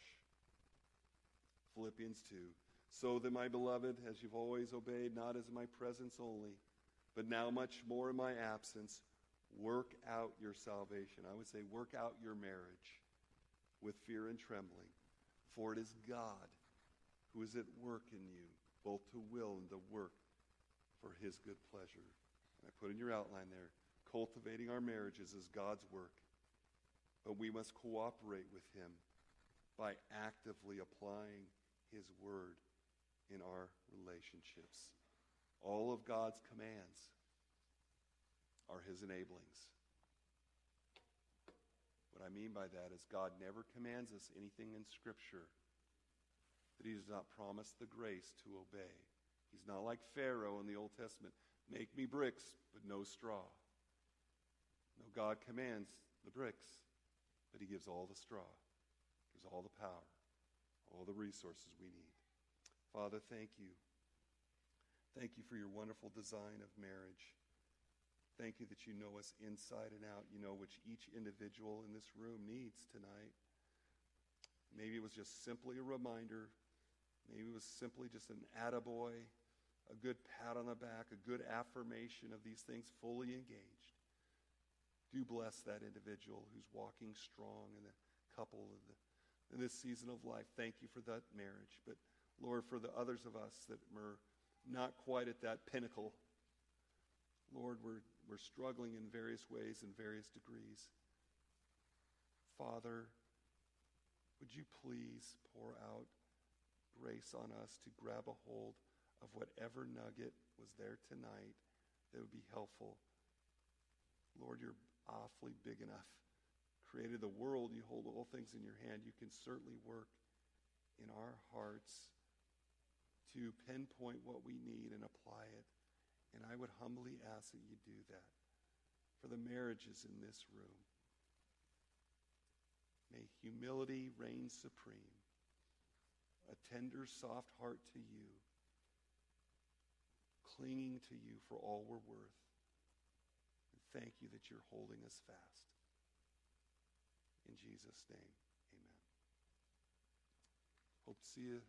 Philippians 2. So then, my beloved, as you've always obeyed, not as in my presence only, but now much more in my absence, work out your salvation. I would say, work out your marriage with fear and trembling. For it is God who is at work in you, both to will and to work for his good pleasure. And I put in your outline there cultivating our marriages is God's work. But we must cooperate with him by actively applying his word in our relationships. All of God's commands are his enablings. What I mean by that is God never commands us anything in Scripture that he does not promise the grace to obey. He's not like Pharaoh in the Old Testament make me bricks, but no straw. No, God commands the bricks but He gives all the straw, gives all the power, all the resources we need. Father, thank you. Thank you for your wonderful design of marriage. Thank you that you know us inside and out. You know which each individual in this room needs tonight. Maybe it was just simply a reminder. Maybe it was simply just an attaboy, a good pat on the back, a good affirmation of these things fully engaged do bless that individual who's walking strong in the couple in, the, in this season of life. Thank you for that marriage. But Lord, for the others of us that are not quite at that pinnacle, Lord, we're, we're struggling in various ways and various degrees. Father, would you please pour out grace on us to grab a hold of whatever nugget was there tonight that would be helpful? Lord, you're awfully big enough. Created the world, you hold all things in your hand. You can certainly work in our hearts to pinpoint what we need and apply it. And I would humbly ask that you do that for the marriages in this room. May humility reign supreme, a tender, soft heart to you, clinging to you for all we're worth. Thank you that you're holding us fast. In Jesus' name, amen. Hope to see you